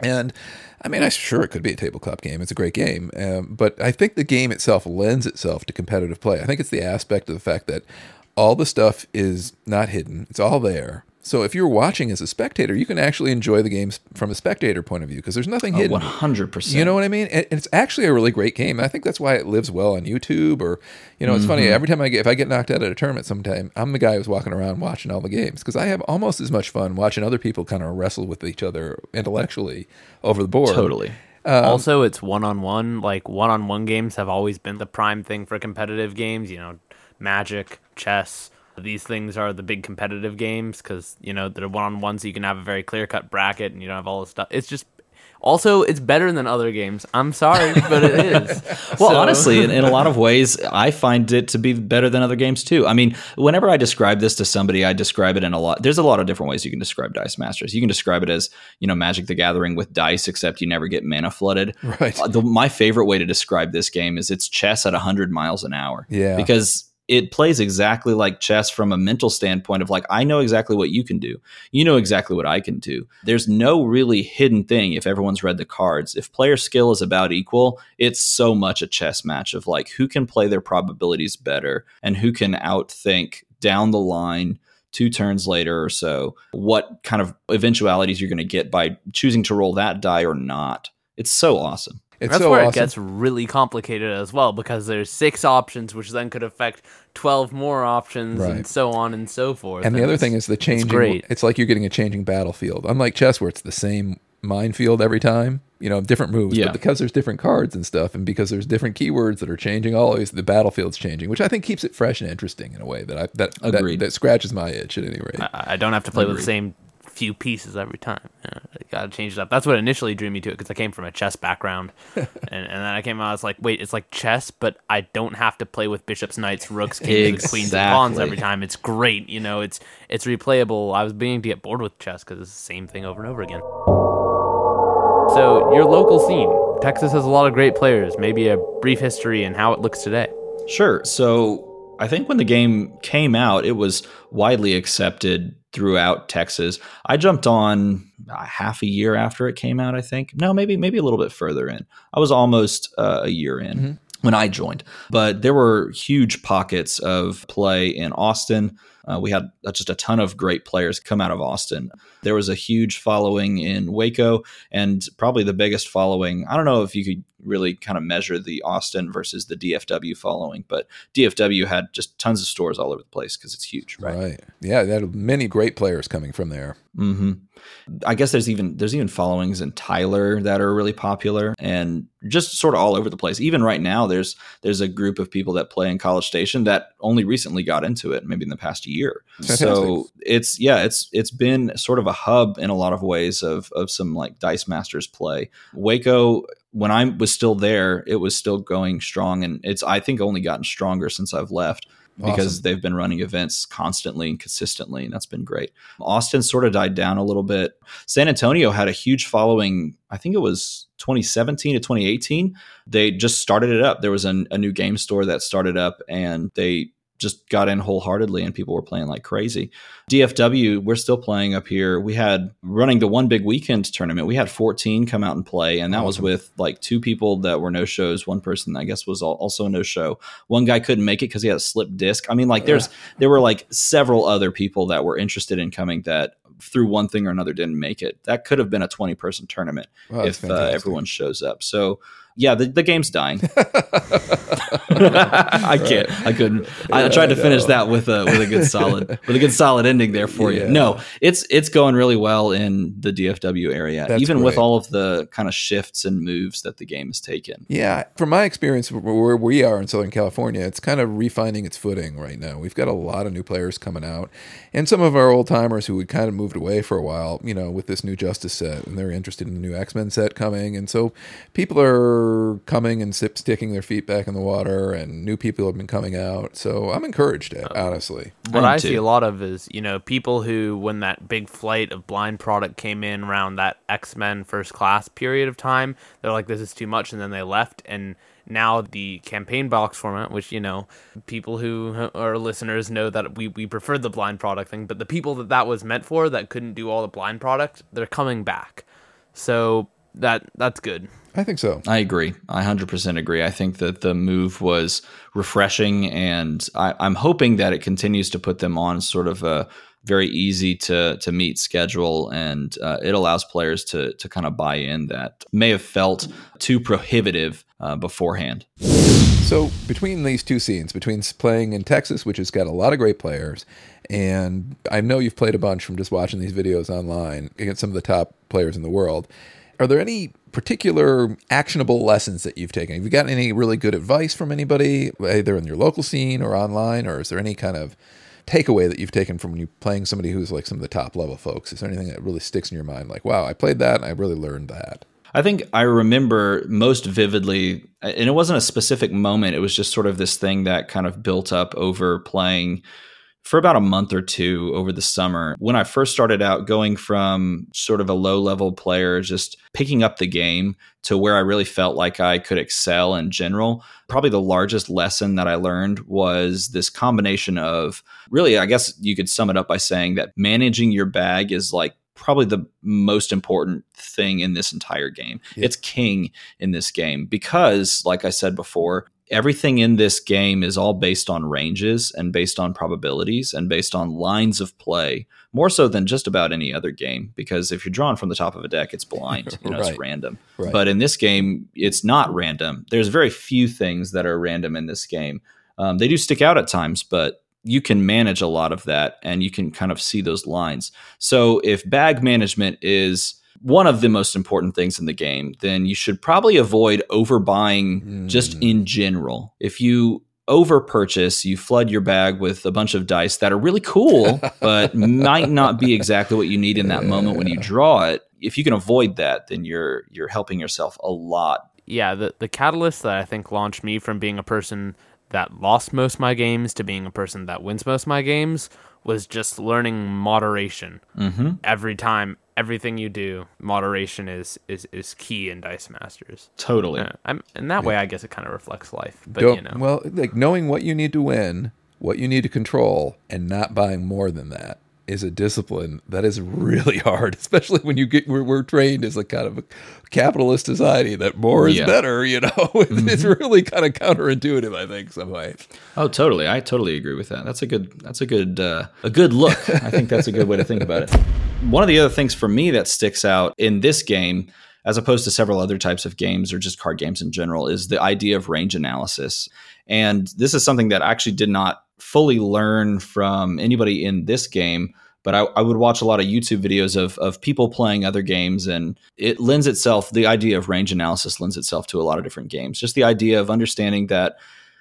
And I mean, I sure it could be a tabletop game. It's a great game, um, but I think the game itself lends itself to competitive play. I think it's the aspect of the fact that all the stuff is not hidden; it's all there. So if you're watching as a spectator, you can actually enjoy the games from a spectator point of view because there's nothing hidden. One hundred percent. You know what I mean? And and it's actually a really great game. I think that's why it lives well on YouTube. Or, you know, it's funny. Mm-hmm. Every time I get, if I get knocked out at a tournament, sometime I'm the guy who's walking around watching all the games because I have almost as much fun watching other people kind of wrestle with each other intellectually over the board. Totally. Um, also, it's one on one. Like one on one games have always been the prime thing for competitive games. You know, Magic, chess. These things are the big competitive games because you know they're one on one, so you can have a very clear cut bracket and you don't have all this stuff. It's just also it's better than other games. I'm sorry, but it is. Well, So- honestly, in, in a lot of ways, I find it to be better than other games too. I mean, whenever I describe this to somebody, I describe it in a lot. There's a lot of different ways you can describe Dice Masters. You can describe it as you know Magic the Gathering with dice, except you never get mana flooded. Right. Uh, the, my favorite way to describe this game is it's chess at 100 miles an hour. Yeah. Because it plays exactly like chess from a mental standpoint of like, I know exactly what you can do. You know exactly what I can do. There's no really hidden thing if everyone's read the cards. If player skill is about equal, it's so much a chess match of like who can play their probabilities better and who can outthink down the line two turns later or so what kind of eventualities you're going to get by choosing to roll that die or not. It's so awesome. It's That's so where awesome. it gets really complicated as well because there's six options, which then could affect twelve more options, Right. and so on and so forth. and the other thing is the changing. great. It's like you're getting a changing battlefield. Unlike chess, where it's the same minefield every time. You know, different moves. Yeah. But because there's different cards and stuff, and because there's different keywords that are changing, always the battlefield's changing, which I think keeps it fresh and interesting in a way that I that that, that scratches my itch at any rate. I, I don't have to play with the same few pieces every time. Yeah, I gotta change it up. That's what initially drew me to it because I came from a chess background, and, and then I came out. I was like, wait, it's like chess, but I don't have to play with bishops, knights, rooks, kings, and queens, and pawns every time. It's great. You know, it's it's replayable. I was beginning to get bored with chess because it's the same thing over and over again. So your local scene, Texas has a lot of great players. Maybe a brief history and how it looks today. Sure. So I think when the game came out, it was widely accepted throughout Texas. I jumped on uh, half a year after it came out. I think no, maybe maybe a little bit further in. I was almost uh, a year in when I joined, but there were huge pockets of play in Austin. Uh, we had uh, just a ton of great players come out of Austin. There was a huge following in Waco, and probably the biggest following. I don't know if you could really kind of measure the Austin versus the DFW following, but DFW had just tons of stores all over the place because it's huge, right? Right. Yeah, there are many great players coming from there. hmm I guess there's even there's even followings in Tyler that are really popular and just sort of all over the place. Even right now, there's there's a group of people that play in College Station that only recently got into it, maybe in the past year. So it's yeah, it's it's been sort of a hub in a lot of ways of of some like Dice Masters play. Waco, when I was still there, it was still going strong, and it's I think only gotten stronger since I've left because Awesome. they've been running events constantly and consistently, and that's been great. Austin sort of died down a little bit. San Antonio had a huge following. I think it was 2017 to 2018. They just started it up. There was an, a new game store that started up, and they just got in wholeheartedly, and people were playing like crazy. DFW, we're still playing up here. We had running the one big weekend tournament. We had 14 come out and play, and that was with like two people that were no shows. One person, I guess, was also a no show. One guy couldn't make it because he had a slip disc. I mean, like there's there were like several other people that were interested in coming that through one thing or another didn't make it. That could have been a 20 person tournament Wow, if uh, everyone shows up. So yeah, the, the game's dying. I can't. I couldn't. I Yeah, tried to finish that with a with a good solid with a good solid ending there for Yeah. you. No, it's it's going really well in the DFW area, That's even with all of the kind of shifts and moves that the game has taken. Yeah, from my experience where we are in Southern California, it's kind of refining its footing right now. We've got a lot of new players coming out, and some of our old timers who had kind of moved away for a while, you know, with this new Justice set, and they're interested in the new X Men set coming, and so people are are coming and sip, sticking their feet back in the water, and new people have been coming out. So I'm encouraged, uh, honestly. what I I see a lot of is, you know, people who, when that big flight of blind product came in around that X Men First Class period of time, they're like, this is too much, and then they left. And now the campaign box format, which, you know, people who are listeners know that we, we prefer the blind product thing, but the people that that was meant for that couldn't do all the blind product, they're coming back. So that that's good. I think so. I agree. I 100% agree. I think that the move was refreshing, and I, I'm hoping that it continues to put them on sort of a very easy to to meet schedule, and uh, it allows players to to kind of buy in that may have felt too prohibitive uh, beforehand. So between these two scenes, between playing in Texas, which has got a lot of great players, and I know you've played a bunch from just watching these videos online against some of the top players in the world. Are there any particular actionable lessons that you've taken? Have you gotten any really good advice from anybody, either in your local scene or online, or is there any kind of takeaway that you've taken from when you're playing somebody who's like some of the top level folks? Is there anything that really sticks in your mind? Like, wow, I played that and I really learned that. I think I remember most vividly, and it wasn't a specific moment. It was just sort of this thing that kind of built up over playing for about a month or two over the summer. When I first started out, going from sort of a low level player, just picking up the game to where I really felt like I could excel in general. Probably the largest lesson that I learned was this combination of really, I guess you could sum it up by saying that managing your bag is like probably the most important thing in this entire game. Yeah. It's king in this game because, like I said before, everything in this game is all based on ranges and based on probabilities and based on lines of play, more so than just about any other game. Because if you're drawn from the top of a deck, it's blind, you know, Right. it's random. Right. But in this game, it's not random. There's very few things that are random in this game. Um, they do stick out at times, but you can manage a lot of that and you can kind of see those lines. So if bag management is one of the most important things in the game, then you should probably avoid overbuying just Mm. in general. If you over purchase, you flood your bag with a bunch of dice that are really cool, but might not be exactly what you need in that moment when you draw it. If you can avoid that, then you're you're helping yourself a lot. yeah, the the catalyst that I think launched me from being a person that lost most my games to being a person that wins most my games was just learning moderation. Mm-hmm. Every time, everything you do, moderation is is is key in Dice Masters. Totally. Yeah, I'm, and that way, I guess it kind of reflects life. But Don't- you know, Well, like knowing what you need to win, what you need to control, and not buying more than that is a discipline that is really hard, especially when you get we're, we're trained as a kind of a capitalist society that more is Yeah. better. You know, it's really kind of counterintuitive. I think some way. Oh, totally. I totally agree with that. That's a good. That's a good. Uh, a good look. I think that's a good way to think about it. One of the other things for me that sticks out in this game, as opposed to several other types of games or just card games in general, is the idea of range analysis. And this is something that I actually did not fully learn from anybody in this game. But I, I would watch a lot of YouTube videos of, of people playing other games, and it lends itself, the idea of range analysis lends itself to a lot of different games. Just the idea of understanding that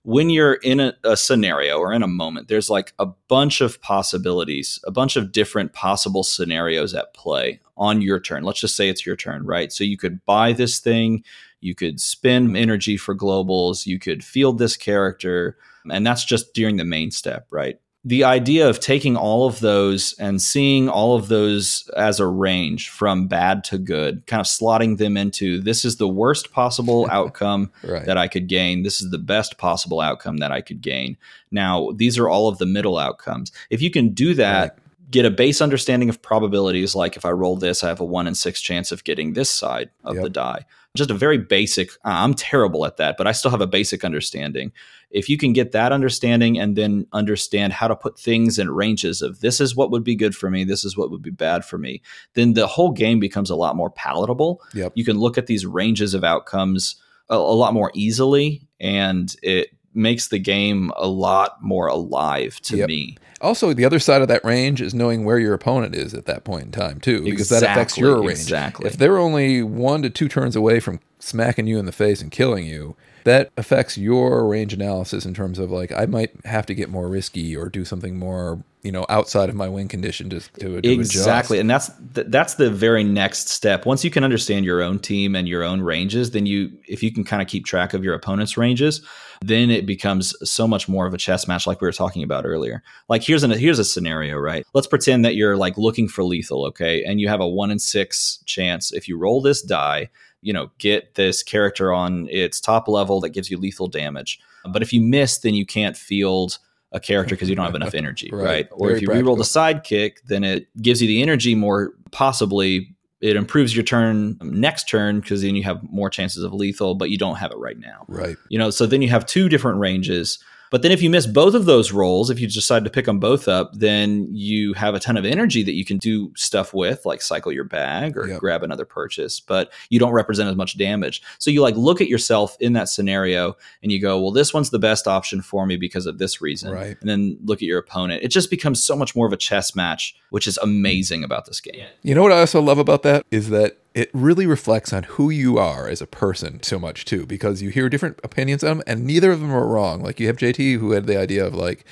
when you're in a, a scenario or in a moment, there's like a bunch of possibilities, a bunch of different possible scenarios at play on your turn. Let's just say it's your turn, right? So you could buy this thing, you could spend energy for globals, you could field this character, and that's just during the main step, right? The idea of taking all of those and seeing all of those as a range from bad to good, kind of slotting them into this is the worst possible outcome Right. that I could gain. This is the best possible outcome that I could gain. Now, these are all of the middle outcomes. If you can do that, get a base understanding of probabilities, like if I roll this, I have a one in six chance of getting this side of Yep. the die. Just a very basic, I'm terrible at that, but I still have a basic understanding. If you can get that understanding and then understand how to put things in ranges of this is what would be good for me, this is what would be bad for me, then the whole game becomes a lot more palatable Yep. you can look at these ranges of outcomes a, a lot more easily and it makes the game a lot more alive to Yep. me Also, the other side of that range is knowing where your opponent is at that point in time too, because that affects your range. exactly. If they're only one to two turns away from smacking you in the face and killing you, that affects your range analysis in terms of like I might have to get more risky or do something more you know, outside of my win condition to, to, to exactly and that's th- that's the very next step. Once you can understand your own team and your own ranges then you if you can kind of keep track of your opponent's ranges then it becomes so much more of a chess match like we were talking about earlier. Like here's an here's a scenario right? Let's pretend that you're like looking for lethal okay? And you have a 1 in 6 chance if you roll this die you know get this character on its top level that gives you lethal damage but if you miss then you can't field a character because you don't have enough energy, Right. right? Or Very if you reroll the sidekick, then it gives you the energy more possibly. It improves your turn um, next turn because then you have more chances of lethal, but you don't have it right now. Right. You know, so then you have two different ranges. But then if you miss both of those rolls, if you decide to pick them both up, then you have a ton of energy that you can do stuff with, like cycle your bag or Yep. grab another purchase, but you don't represent as much damage. So you like look at yourself in that scenario and you go, well, this one's the best option for me because of this reason. Right. And then look at your opponent. It just becomes so much more of a chess match, which is amazing about this game. You know what I also love about that is that it really reflects on who you are as a person so much too, because you hear different opinions on them, and neither of them are wrong. Like you have JT who had the idea of like,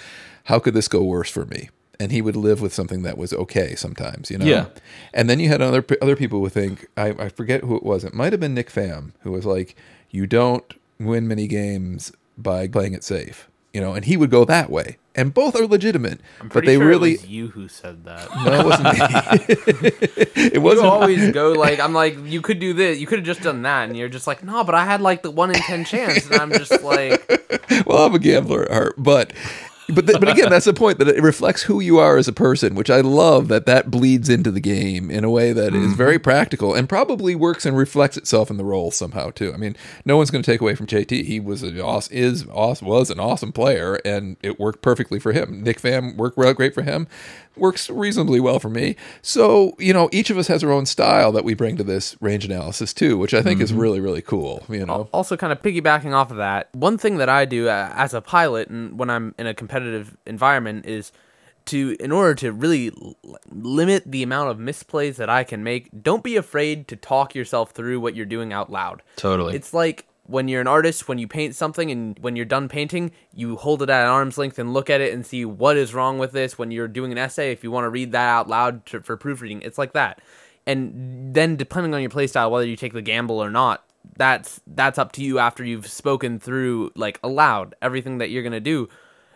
how could this go worse for me? And he would live with something that was okay sometimes, you know. Yeah. And then you had other other people who think I, I forget who it was. It might have been Nick Pham who was like, you don't win many games by playing it safe, you know. And he would go that way, and both are legitimate, but Pretty they sure really it was you who said that. no, it wasn't me. it wasn't. always go like I'm like you could do this, you could have just done that, and you're just like no, but I had like the one in ten chance, and I'm just like well, I'm a gambler at heart, but but th- but again, that's the point that it reflects who you are as a person, which I love that that bleeds into the game in a way that is very mm-hmm. practical and probably works and reflects itself in the role somehow too. I mean, no one's going to take away from JT. He was an awesome, is awesome, was an awesome player, and it worked perfectly for him. Nick Pham worked real great for him, works reasonably well for me. So you know, each of us has our own style that we bring to this range analysis too, which I think is really really cool. You know, also kind of piggybacking off of that. One thing that I do uh, as a pilot and when I'm in a competitive environment is to in order to really l- limit the amount of misplays that I can make, don't be afraid to talk yourself through what you're doing out loud. Totally. It's like when you're an artist, when you paint something and when you're done painting, you hold it at arm's length and look at it and see what is wrong with this. When you're doing an essay, if you want to read that out loud to, for proofreading, it's like that. And then depending on your playstyle, whether you take the gamble or not, that's that's up to you after you've spoken through like aloud everything that you're gonna do.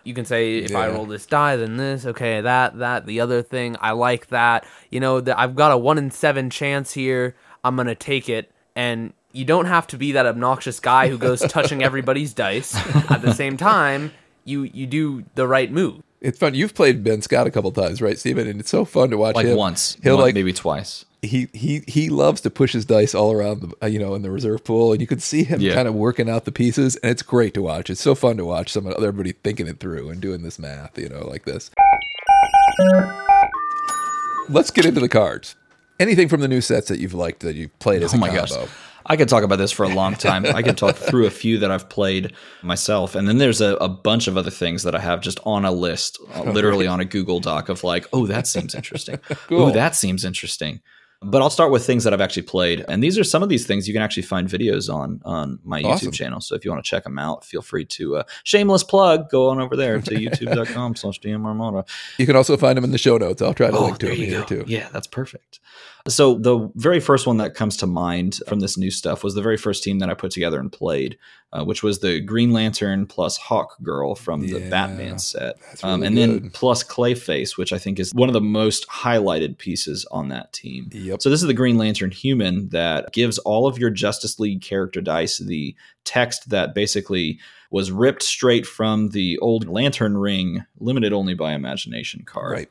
You can say if I roll this die, then this. Okay, that that the other thing. I like that. You know, that I've got a one in seven chance here. I'm gonna take it, and you don't have to be that obnoxious guy who goes touching everybody's dice. At the same time, you you do the right move. it's fun. You've played Ben Scott a couple times, right, Stephen? And it's so fun to watch like him. once, He'll one- like maybe twice. he he he loves to push his dice all around the uh, you know in the reserve pool, and you can see him Yeah. kind of working out the pieces, and it's great to watch. It's so fun to watch some of everybody thinking it through and doing this math, you know, like this. Let's get into the cards. Anything from the new sets that you've liked that you've played as Oh a my combo? gosh. I could talk about this for a long time. I could talk through a few that I've played myself. And then there's a, a bunch of other things that I have just on a list, uh, literally on a Google Doc of like, oh, that seems interesting. Cool. Oh, that seems interesting. But I'll start with things that I've actually played. And these are some of these things you can actually find videos on on my Awesome. YouTube channel. So if you want to check them out, feel free to uh, shameless plug, go on over there to youtube.com slash dmarmada. You can also find them in the show notes. I'll try to Oh, link to them here go. too. Yeah, that's perfect. So the very first one that comes to mind from this new stuff was the very first team that I put together and played, uh, which was the Green Lantern plus Hawk Girl from the Batman set, um, really and then good. plus Clayface, which I think is one of the most highlighted pieces on that team. Yep. So this is the Green Lantern human that gives all of your Justice League character dice the text that basically was ripped straight from the old Lantern Ring limited only by imagination card. Right.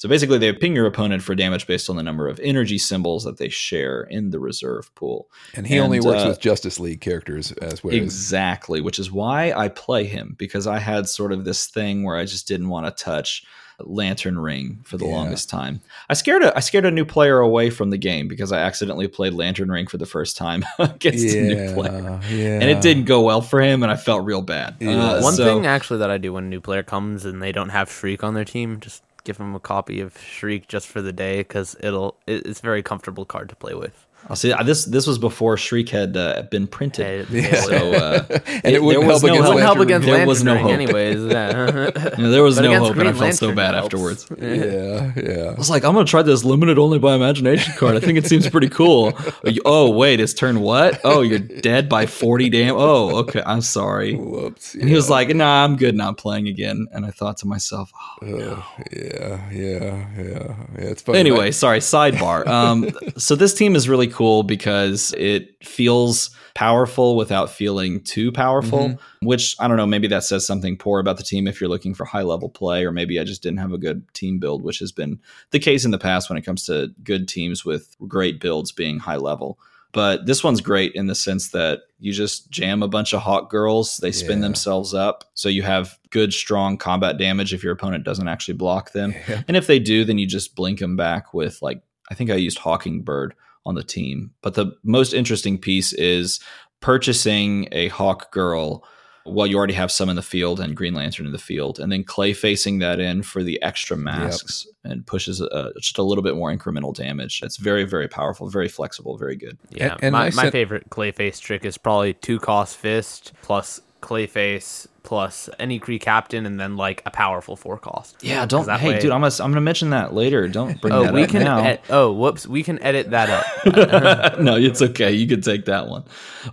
So basically, they ping your opponent for damage based on the number of energy symbols that they share in the reserve pool. And he only works uh, with Justice League characters as well. Exactly, which is why I play him because I had sort of this thing where I just didn't want to touch Lantern Ring for the Yeah. longest time. I scared a I scared a new player away from the game because I accidentally played Lantern Ring for the first time against a new player. yeah. And it didn't go well for him, and I felt real bad. Yeah. Uh, One so- thing actually that I do when a new player comes and they don't have Shriek on their team, just give them a copy of Shriek just for the day because it'll it, it's a very comfortable card to play with. I'll see. This this was before Shriek had uh, been printed, Yeah. so uh, And it wouldn't there was help no against It help against There Lantern was no Ring hope. anyways. Yeah. You there was But no against hope, and I Green felt so bad helps. afterwards. yeah, yeah. I was like, I'm gonna try this limited only by imagination card. I think it seems pretty cool. Oh wait, it's turn what? Oh, you're dead by 40 damn. Oh, okay. I'm sorry. Whoops. And he was like, Nah, I'm good. Not playing again. And I thought to myself, oh, yeah, yeah, yeah, yeah. It's funny. Anyway, sorry, sidebar. Um, so this team is really cool because it feels powerful without feeling too powerful, mm-hmm. which I don't know, maybe that says something poor about the team if you're looking for high level play, or maybe I just didn't have a good team build, which has been the case in the past when it comes to good teams with great builds being high level. But this one's great in the sense that you just jam a bunch of hawk girls, they spin Yeah. themselves up. So you have good, strong combat damage if your opponent doesn't actually block them. Yeah. And if they do, then you just blink them back with like I think I used Hawkingbird on the team. But the most interesting piece is purchasing a Hawk Girl while you already have some in the field and Green Lantern in the field, and then clay facing that in for the extra masks and pushes uh, just a little bit more incremental damage. It's very, very powerful, very flexible, very good. Yeah, And- and my, I my sent- favorite Clayface trick is probably two cost fist plus Clayface plus any Kree captain and then like a powerful four cost. Yeah, don't. that Hey, way- dude, I'm gonna, I'm gonna mention that later. Don't bring Oh, that we up can. now. ed- oh, whoops, we can edit that up. no, it's okay. You could take that one.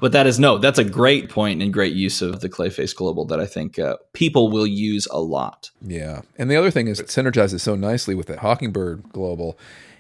But that is no, that's a great point and great use of the Clayface Global that I think uh, people will use a lot. Yeah. And the other thing is it synergizes so nicely with that Hawkingbird global.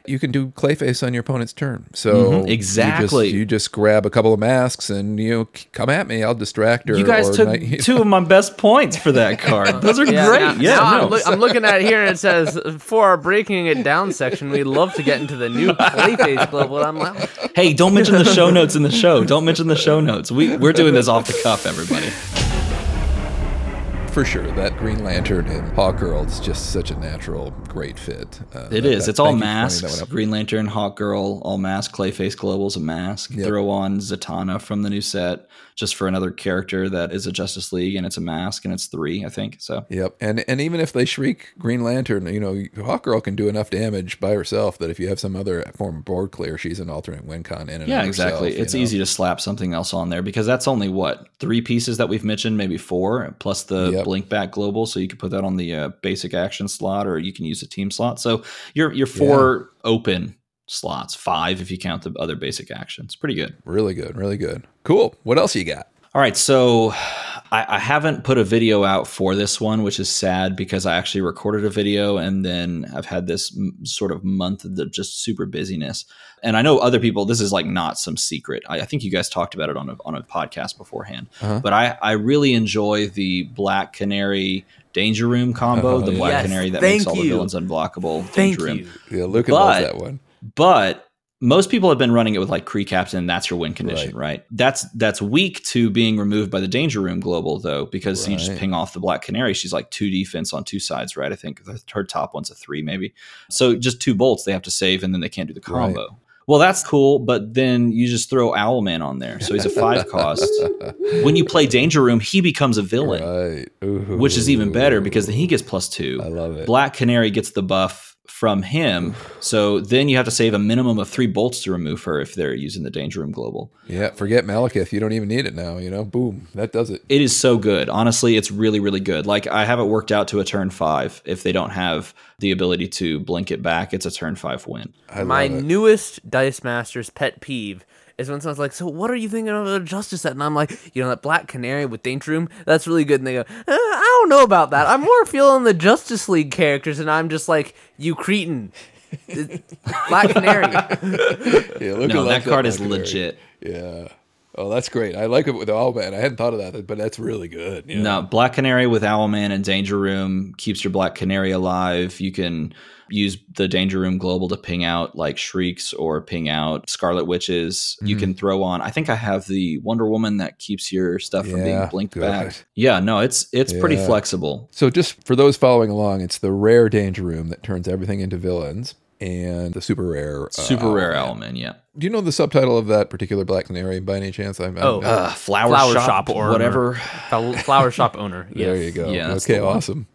You can do Clayface on your opponent's turn. So Mhm, you just- exactly. You just, grab a couple of masks and you know, come at me. I'll distract her. You guys or took night- two of my best points for that card. Those are great. now- yeah, now no. I'm, loo- I'm looking at it here and it says for our breaking it down section, we'd love to get into the new Clayface global. I'm like, hey, don't mention the show notes in the show. Don't mention the show notes. We we're doing this off the cuff, everybody. For sure. That Green Lantern and Hawk Girl is just such a natural, great fit. Uh, It that- is. that- It's all thank you for pointing that masks. Green Lantern, Hawk Girl, all mask. Clayface Global's a mask. Yep. Throw on Zatanna from the new set just for another character that is a Justice League and it's a mask and it's three, I think. So Yep, and and even if they shriek Green Lantern, you know, Hawkgirl can do enough damage by herself that if you have some other form of board clear, she's an alternate win con in and Yeah, exactly. herself, it's know? easy to slap something else on there because that's only what three pieces that we've mentioned, maybe four, plus the Yep. blink back global. So you could put that on the uh, basic action slot, or you can use a team slot. So you're you're four open slots, five if you count the other basic actions. Pretty good. Really good, really good. Cool. What else you got? All right, so I, I haven't put a video out for this one, which is sad because I actually recorded a video and then I've had this m- sort of month of the just super busyness. And I know other people, this is like not some secret. I, I think you guys talked about it on a, on a podcast beforehand. Uh-huh. But I, I really enjoy the Black Canary Danger Room combo, Oh, the yeah. Black Yes, Canary that thank makes all the villains unblockable. thank Danger Room. Yeah, Lucan But- loves that one. But most people have been running it with like Kree Captain, and that's your win condition, right. That's that's weak to being removed by the Danger Room Global though, because you just ping off the Black Canary. She's like two defense on two sides, right? I think her top one's a three, maybe. So just two bolts they have to save, and then they can't do the combo. Well, that's cool, but then you just throw Owlman on there, so he's a five cost. when you play Danger Room, he becomes a villain, Right. Ooh. which is even better because then he gets plus two. I love it. Black Canary gets the buff from him. So then you have to save a minimum of three bolts to remove her if they're using the Danger Room Global. Yeah, forget Malekith. You don't even need it now, you know? Boom. That does it. It is so good. Honestly, it's really, really good. Like I have it worked out to a turn five. If they don't have the ability to blink it back, it's a turn five win. I My it. newest Dice Masters pet peeve is when someone's like, "So what are you thinking of a Justice set?" And I'm like, "You know that Black Canary with Danger Room, that's really good." And they go, eh, "I don't know about that. I'm more feeling the Justice League characters." And I'm just like, "You cretin." Black Canary. Yeah, Lucan No, loves that card is Canary. legit. Yeah. Oh, that's great. I like it with Owlman. I hadn't thought of that, but that's really good. you know? No, Black Canary with Owlman and Danger Room keeps your Black Canary alive. You can use the Danger Room Global to ping out like Shrieks or ping out Scarlet Witches. You Mhm. can throw on. I think I have the Wonder Woman that keeps your stuff from being blinked good. back. Yeah, no, it's it's pretty flexible. So, just for those following along, it's the rare Danger Room that turns everything into villains, and the super rare. Uh, Super rare Owlman. element, yeah. Do you know the subtitle of that particular Black Canary by any chance? I'm, I'm- Oh, Uh, flower, Flower shop, shop or whatever. Fel- Flower shop owner. there you go. Yeah, okay, the one. awesome.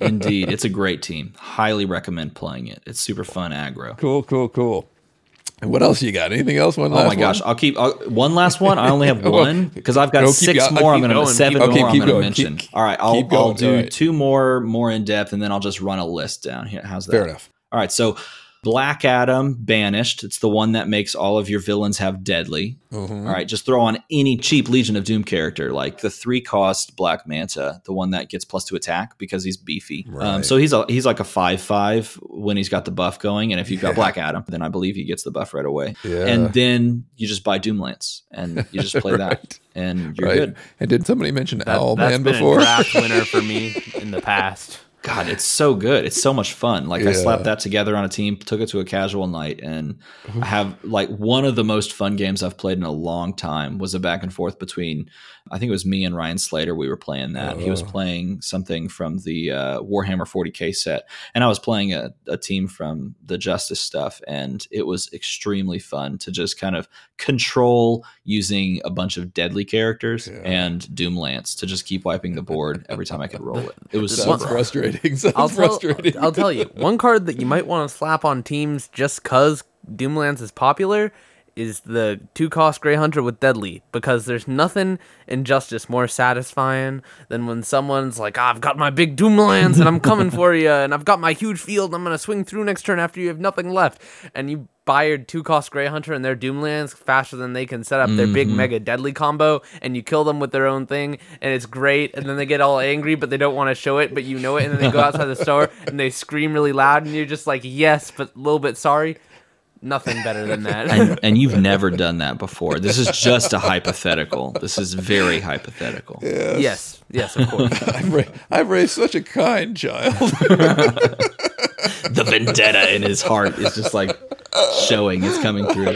Indeed, it's a great team. Highly recommend playing it. It's super fun aggro. Cool, cool, cool. And what else you got? Anything else? One oh last my gosh! one? I'll keep I'll, one last one. I only have one because I've got no, six more. I'm going to seven keep more. I'm going to mention. keep- All right, I'll I'll do right. two more more in depth, and then I'll just run a list down here. How's that? Fair enough. All right, so Black Adam banished. It's the one that makes all of your villains have deadly. Mhm. All right, just throw on any cheap Legion of Doom character, like the three cost Black Manta, the one that gets plus two attack because he's beefy. Um, so he's a, he's like a five five when he's got the buff going, and if you've got Yeah. Black Adam, then I believe he gets the buff right away. Yeah. And then you just buy Doomlance and you just play that, and you're Right. good. And did somebody mention That, Owlman that's been before? a draft winner for me in the past. God, it's so good. It's so much fun. Like I slapped that together on a team, took it to a casual night, and I have like one of the most fun games I've played in a long time was a back and forth between I think it was me and Ryan Slater. We were playing that. He was Oh. playing something from the uh, Warhammer 40k set, and I was playing a, a team from the Justice stuff, and it was extremely fun to just kind of control using a bunch of deadly characters Yeah. and Doomlance to just keep wiping the board every time I could roll it. It was so frustrating. Sounds I'll tell, frustrating. I'll tell you one card that you might want to slap on teams just cause Doomlance is popular is the two cost Grey Hunter with Deadly because there's nothing in Justice more satisfying than when someone's like, "Ah, I've got my big Doomlance and I'm coming for you, and I've got my huge field. And I'm gonna swing through next turn after you have nothing left, and you buy your two cost Grey Hunter and their Doomlands faster than they can set up their big mega deadly combo, and you kill them with their own thing, and it's great. And then they get all angry, but they don't want to show it, but you know it, and then they go outside the store and they scream really loud, and you're just like, yes, but a little bit sorry. Nothing better than that. and, and you've never done that before. This is just a hypothetical. This is very hypothetical. yes, yes, of course. I've, ra- I've raised such a kind child. The vendetta in his heart is just like showing. It's coming through.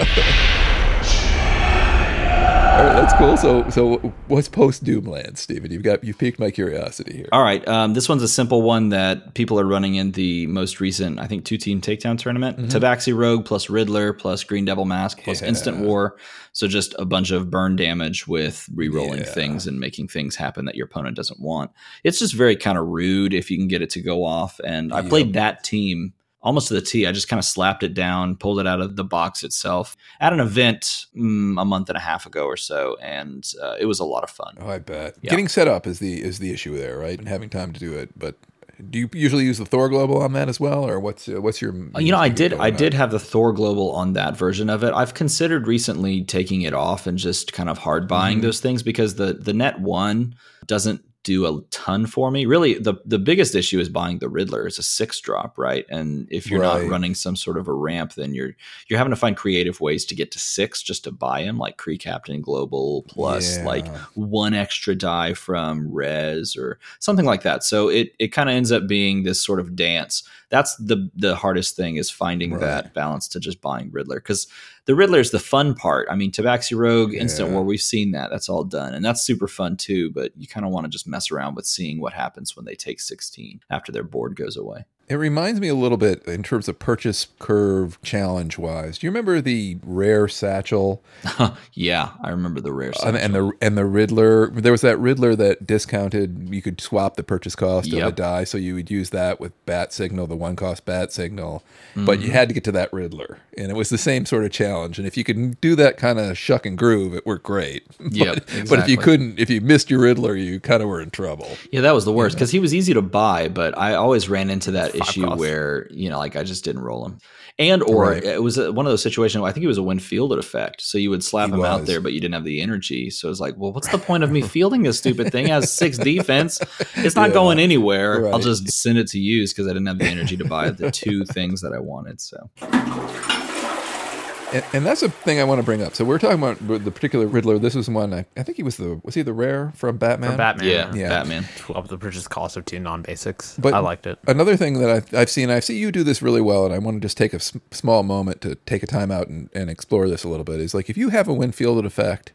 All right, that's cool. So, so what's post Doomlance, Stephen? You've got you've piqued my curiosity here. All right, um, this one's a simple one that people are running in the most recent, I think, two team takedown tournament. Tabaxi Rogue plus Riddler plus Green Devil Mask plus Yeah. Instant War. So just a bunch of burn damage with re-rolling Yeah. things and making things happen that your opponent doesn't want. It's just very kind of rude if you can get it to go off. And I Yep. played that team almost to the T. I just kind of slapped it down, pulled it out of the box itself at an event mm, a month and a half ago or so, and uh, it was a lot of fun. Oh, I bet. Yeah. Getting set up is the is the issue there, right? And having time to do it. But do you usually use the Thor Global on that as well, or what's uh, what's your? Uh, You know, I did. I on? did have the Thor Global on that version of it. I've considered recently taking it off and just kind of hard buying Mm-hmm. those things because the the Net One doesn't do a ton for me. Really, the the biggest issue is buying the Riddler. It's a six drop, right? And if you're Right. not running some sort of a ramp, then you're you're having to find creative ways to get to six just to buy him, like Kree Captain Global plus Yeah. like one extra die from Res or something like that. So it it kind of ends up being this sort of dance. That's the the hardest thing is finding Right. that balance to just buying Riddler because the Riddler is the fun part. I mean, Tabaxi Rogue, Instant Yeah. War, we've seen that. That's all done, and that's super fun too. But you kind of want to just mess around with seeing what happens when they take sixteen after their board goes away. It reminds me a little bit in terms of purchase curve challenge wise. Do you remember the rare satchel yeah, I remember the rare. and, and the and the Riddler? There was that Riddler that discounted. You could swap the purchase cost of a die, so you would use that with Bat Signal, the one cost Bat Signal. But Mm-hmm. you had to get to that Riddler, and it was the same sort of challenge. And if you could do that kind of shuck and groove, it worked great. but, Yep, but if you couldn't, if you missed your Riddler, you kind of were in trouble. Yeah, that was the worst because he was easy to buy, but I always ran into that issue where you know, like I just didn't roll him, and or Right. it was a, one of those situations. Where I think it was a win fielded effect, so you would slap He him out there, but you didn't have the energy. So it's like, well, what's the point of me fielding this stupid thing? It has six defense, it's not Yeah. going anywhere. I'll just send it to use because I didn't have the energy to buy the two things that I wanted. So And, and that's a thing I want to bring up. So we're talking about the particular Riddler. This was one I, I think he was the was he the rare from Batman? For Batman, yeah, Yeah. Batman. Up the purchase cost of two non basics. But- I liked it. Another thing that I've, I've seen, I see you do this really well, and I want to just take a s- small moment to take a time out and, and explore this a little bit. Is like if you have a win fielded effect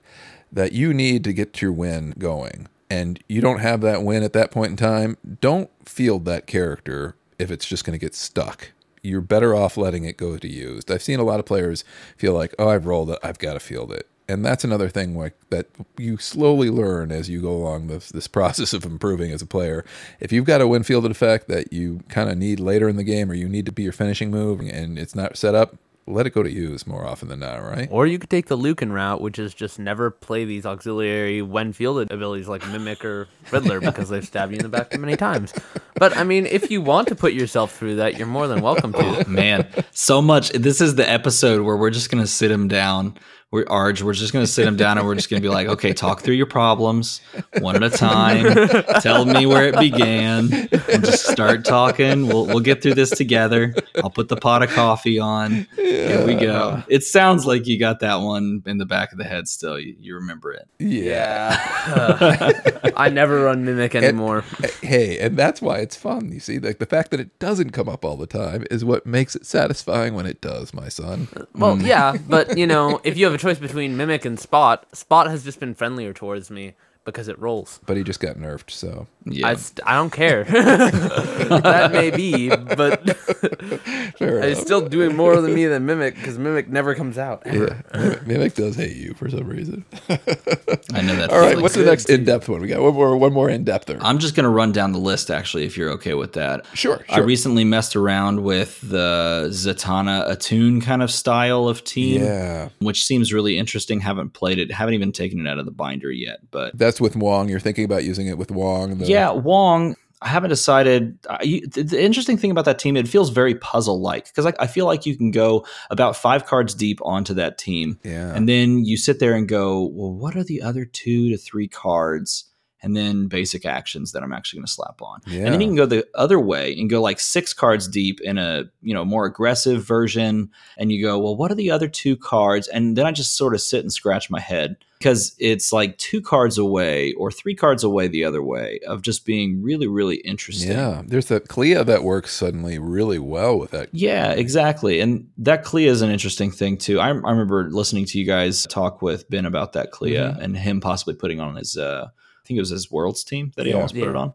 that you need to get your win going, and you don't have that win at that point in time, don't field that character if it's just going to get stuck. You're better off letting it go to used. I've seen a lot of players feel like, oh, I've rolled it, I've got to field it. And that's another thing like that you slowly learn as you go along this this process of improving as a player. If you've got a win fielded effect that you kind of need later in the game or you need to be your finishing move and it's not set up, let it go to use more often than not, right? Or you could take the Lucan route, which is just never play these auxiliary when fielded abilities like Mimic or Riddler because they've stabbed you in the back too many times. But I mean, if you want to put yourself through that, you're more than welcome to. Oh, man, so much. This is the episode where we're just gonna sit him down. We're Arj. We're just gonna sit him down and we're just gonna be like, okay, talk through your problems one at a time. Tell me where it began. And just start talking. We'll we'll get through this together. I'll put the pot of coffee on. Here we go. It sounds like you got that one in the back of the head. Still, you, you remember it. Yeah. I never run Mimic anymore. Uh, hey, and that's why it's fun. You see, like the fact that it doesn't come up all the time is what makes it satisfying when it does, my son. Well, mm. yeah, but you know, if you have a choice between Mimic and Spot, Spot has just been friendlier towards me because it rolls. But he just got nerfed, so Yeah. I, st- I don't care. that may be, but fair he's still doing more than me than Mimic because Mimic never comes out. ever. Yeah, Mimic- Mimic does hate you for some reason. I know that. All right, feeling. what's the next in-depth one? We got one more, one more in-depther. I'm just going to run down the list, actually, if you're okay with that. Sure, I recently messed around with the Zatanna Attune kind of style of team, yeah, which seems really interesting. Haven't played it, haven't even taken it out of the binder yet. But that's with Wong. You're thinking about using it with Wong. The, yeah, Wong, I haven't decided. I, you, the, interesting thing about that team, it feels very puzzle like because I, I feel like you can go about five cards deep onto that team. yeah. And then you sit there and go, well, what are the other two to three cards? And then basic actions that I'm actually going to slap on. And then you can go the other way and go like six cards deep in a you know more aggressive version. And you go, well, what are the other two cards? And then I just sort of sit and scratch my head because it's like two cards away or three cards away the other way of just being really, really interesting. yeah, there's that Clea that works suddenly really well with that. Yeah, exactly. And that Clea is an interesting thing too. I, I remember listening to you guys talk with Ben about that Clea Mhm. and him possibly putting on his, uh, I think it was his Worlds team that he Yeah. almost put it on.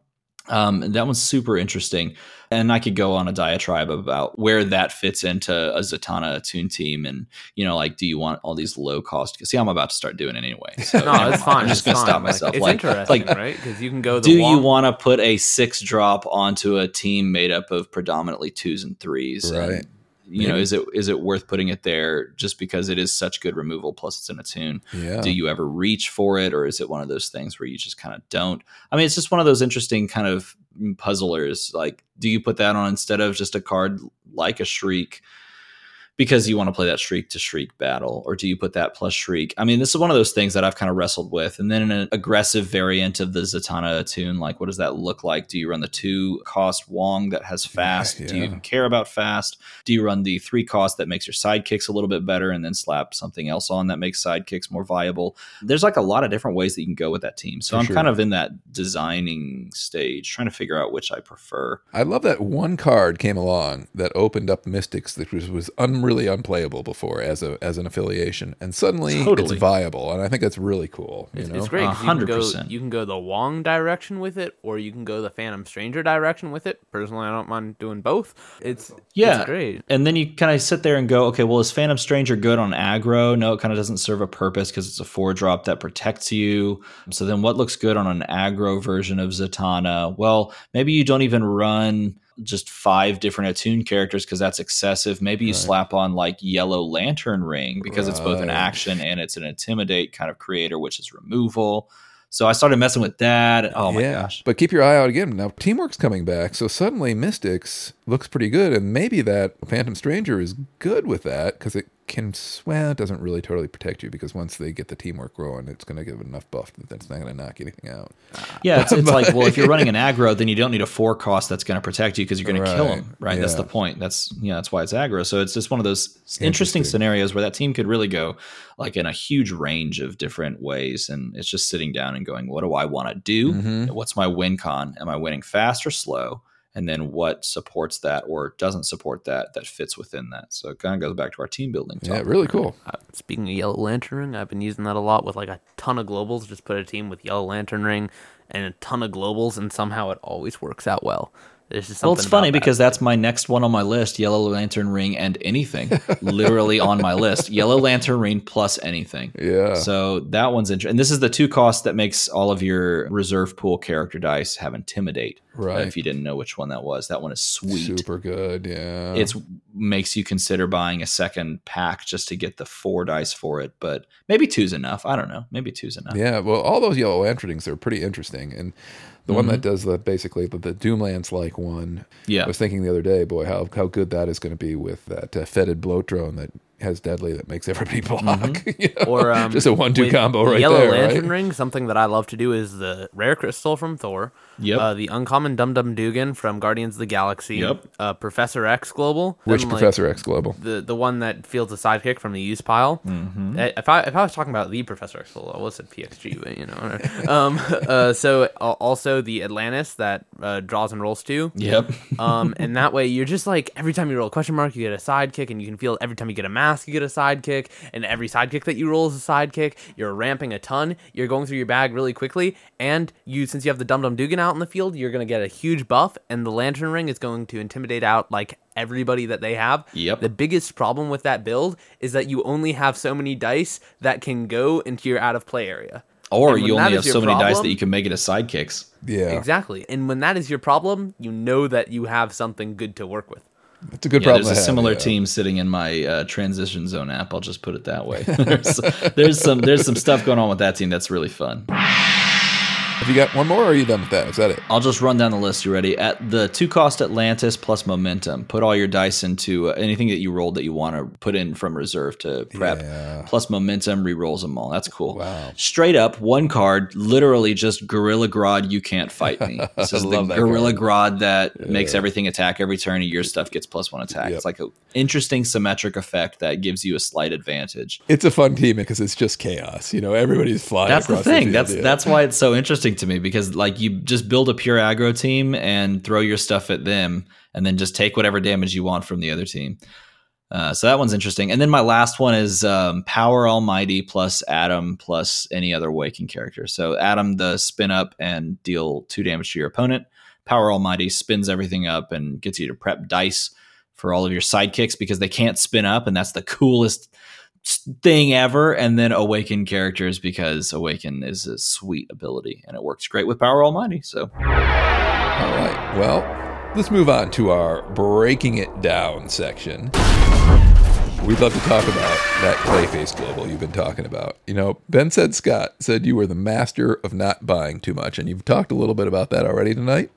Um, and that one's super interesting. And I could go on a diatribe about where that fits into a Zatanna Attune team. And, you know, like, do you want all these low cost? See, I'm about to start doing it anyway. So No, never it's mind. fine. I'm just going to fine. stop Like, myself. it's Like, interesting, like, right? Because you can go the do you want to put a six drop onto a team made up of predominantly twos and threes? And, You know, is it is it worth putting it there just because it is such good removal? Plus, it's in a tune. Yeah, Do you ever reach for it, or is it one of those things where you just kind of don't? I mean, it's just one of those interesting kind of puzzlers. Like, do you put that on instead of just a card like a shriek? Because you want to play that shriek to shriek battle, or do you put that plus shriek? I mean, this is one of those things that I've kind of wrestled with. And then in an aggressive variant of the Zatanna Attune, like what does that look like? Do you run the two cost Wong that has fast? Do you even care about fast? Do you run the three cost that makes your sidekicks a little bit better and then slap something else on that makes sidekicks more viable? There's like a lot of different ways that you can go with that team. So For I'm sure. kind of in that designing stage, trying to figure out which I prefer. I love that one card came along that opened up Mystics that was, was un, really unplayable before as a as an affiliation, and suddenly Totally. it's viable, and I think that's really cool. You It's, know, it's great. 'cause A You can, hundred go, percent. you can go the Wong direction with it, or you can go the Phantom Stranger direction with it. Personally, I don't mind doing both. It's Yeah. it's great. And then you kind of sit there and go, okay, well, is Phantom Stranger good on aggro? No, it kind of doesn't serve a purpose because it's a four drop that protects you. So then what looks good on an aggro version of Zatanna? Well, maybe you don't even run just five different attune characters because that's excessive. Maybe you Right. slap on like Yellow Lantern Ring because it's both an action and it's an intimidate kind of creator, which is removal. So I started messing with that. Oh my yeah. gosh. But keep your eye out again. Now Teamwork's coming back, so suddenly Mystics looks pretty good, and maybe that Phantom Stranger is good with that because it can. Well, it doesn't really totally protect you because once they get the teamwork going, it's going to give enough buff that it's not going to knock anything out. Yeah, it's, it's like, well, if you're running an aggro, then you don't need a four cost that's going to protect you because you're going to kill Right, him, right? That's the point. That's know that's why it's aggro. So it's just one of those interesting, Interesting. scenarios where that team could really go like in a huge range of different ways, and it's just sitting down and going, what do I want to do? Mhm. What's my win con? Am I winning fast or slow? And then what supports that or doesn't support that that fits within that. So it kind of goes back to our team building. Yeah, really cool. Uh, speaking of Yellow Lantern Ring, I've been using that a lot with like a ton of globals. Just put a team with Yellow Lantern Ring and a ton of globals, and somehow it always works out well. There's just Well, it's funny that. because that's my next one on my list: Yellow Lantern Ring and anything. literally on my list: Yellow Lantern Ring plus anything. Yeah. So that one's interesting. And this is the two cost that makes all of your reserve pool character dice have intimidate. uh, Right. if you didn't know which one that was, that one is sweet. Super good. Yeah. It's makes you consider buying a second pack just to get the four dice for it. But maybe two's enough. I don't know. Maybe two's enough. Yeah, well, all those yellow lanternings are pretty interesting, and the one that Mm-hmm. does the basically the, the Doomlance like one. Yeah. I was thinking the other day, boy, how how good that is going to be with that uh, fetid bloat drone that has deadly that makes everybody block. you know? Or um, just a one-two combo right Yellow there, Lantern right? Ring. Something that I love to do is the rare crystal from Thor. Yep. Uh, the uncommon Dum Dum Dugan from Guardians of the Galaxy. Yep. Uh, Professor X Global. Which then, like, Professor X Global? the the one that fields a sidekick from the use pile. Mm-hmm. Uh, If I if I was talking about the Professor X Global, I would have said PXG, but you know. um. Uh. So uh, also the Atlantis that uh, draws and rolls two. Yep. Um, and that way you're just like every time you roll a question mark, you get a sidekick, and you can feel every time you get a mask, you get a sidekick, and every sidekick that you roll is a sidekick. You're ramping a ton. You're going through your bag really quickly, and you since you have the Dum Dum Dugan out in the field, you're gonna get a huge buff, and the Lantern Ring is going to intimidate out like everybody that they have. Yep. The biggest problem with that build is that you only have so many dice that can go into your out of play area. Or you only have so many dice that you can make it as sidekicks. Yeah, Exactly. And when that is your problem, you know that you have something good to work with. It's a good Yeah, problem. there's a have, similar yeah. team sitting in my uh, transition zone app. I'll just put it that way. there's, there's some there's some stuff going on with that team that's really fun. Have you got one more, or are you done with that? Is that it? I'll just run down the list. You ready? At the two cost Atlantis plus momentum, put all your dice into uh, anything that you rolled that you want to put in from reserve to prep. Yeah. Plus momentum re-rolls them all. That's cool. Wow. Straight up, one card, literally just Gorilla Grodd. You can't fight me. This is the that Gorilla card. Grodd that makes everything attack every turn, and your stuff gets plus one attack. Yep. It's like an interesting symmetric effect that gives you a slight advantage. It's a fun team because it's just chaos. You know, everybody's flying. That's the thing. field, that's yeah. that's why it's so interesting to me because like you just build a pure aggro team and throw your stuff at them, and then just take whatever damage you want from the other team. Uh, so that one's interesting. And then my last one is um, Power Almighty plus Adam plus any other Waking character. So Adam, the spin up and deal two damage to your opponent. Power Almighty spins everything up and gets you to prep dice for all of your sidekicks because they can't spin up, and that's the coolest thing ever. And then Awaken characters because Awaken is a sweet ability and it works great with Power Almighty. So All right. Well, let's move on to our breaking it down section. We'd love to talk about that Clayface Global you've been talking about. You know, Ben said Scott said you were the master of not buying too much, and you've talked a little bit about that already tonight.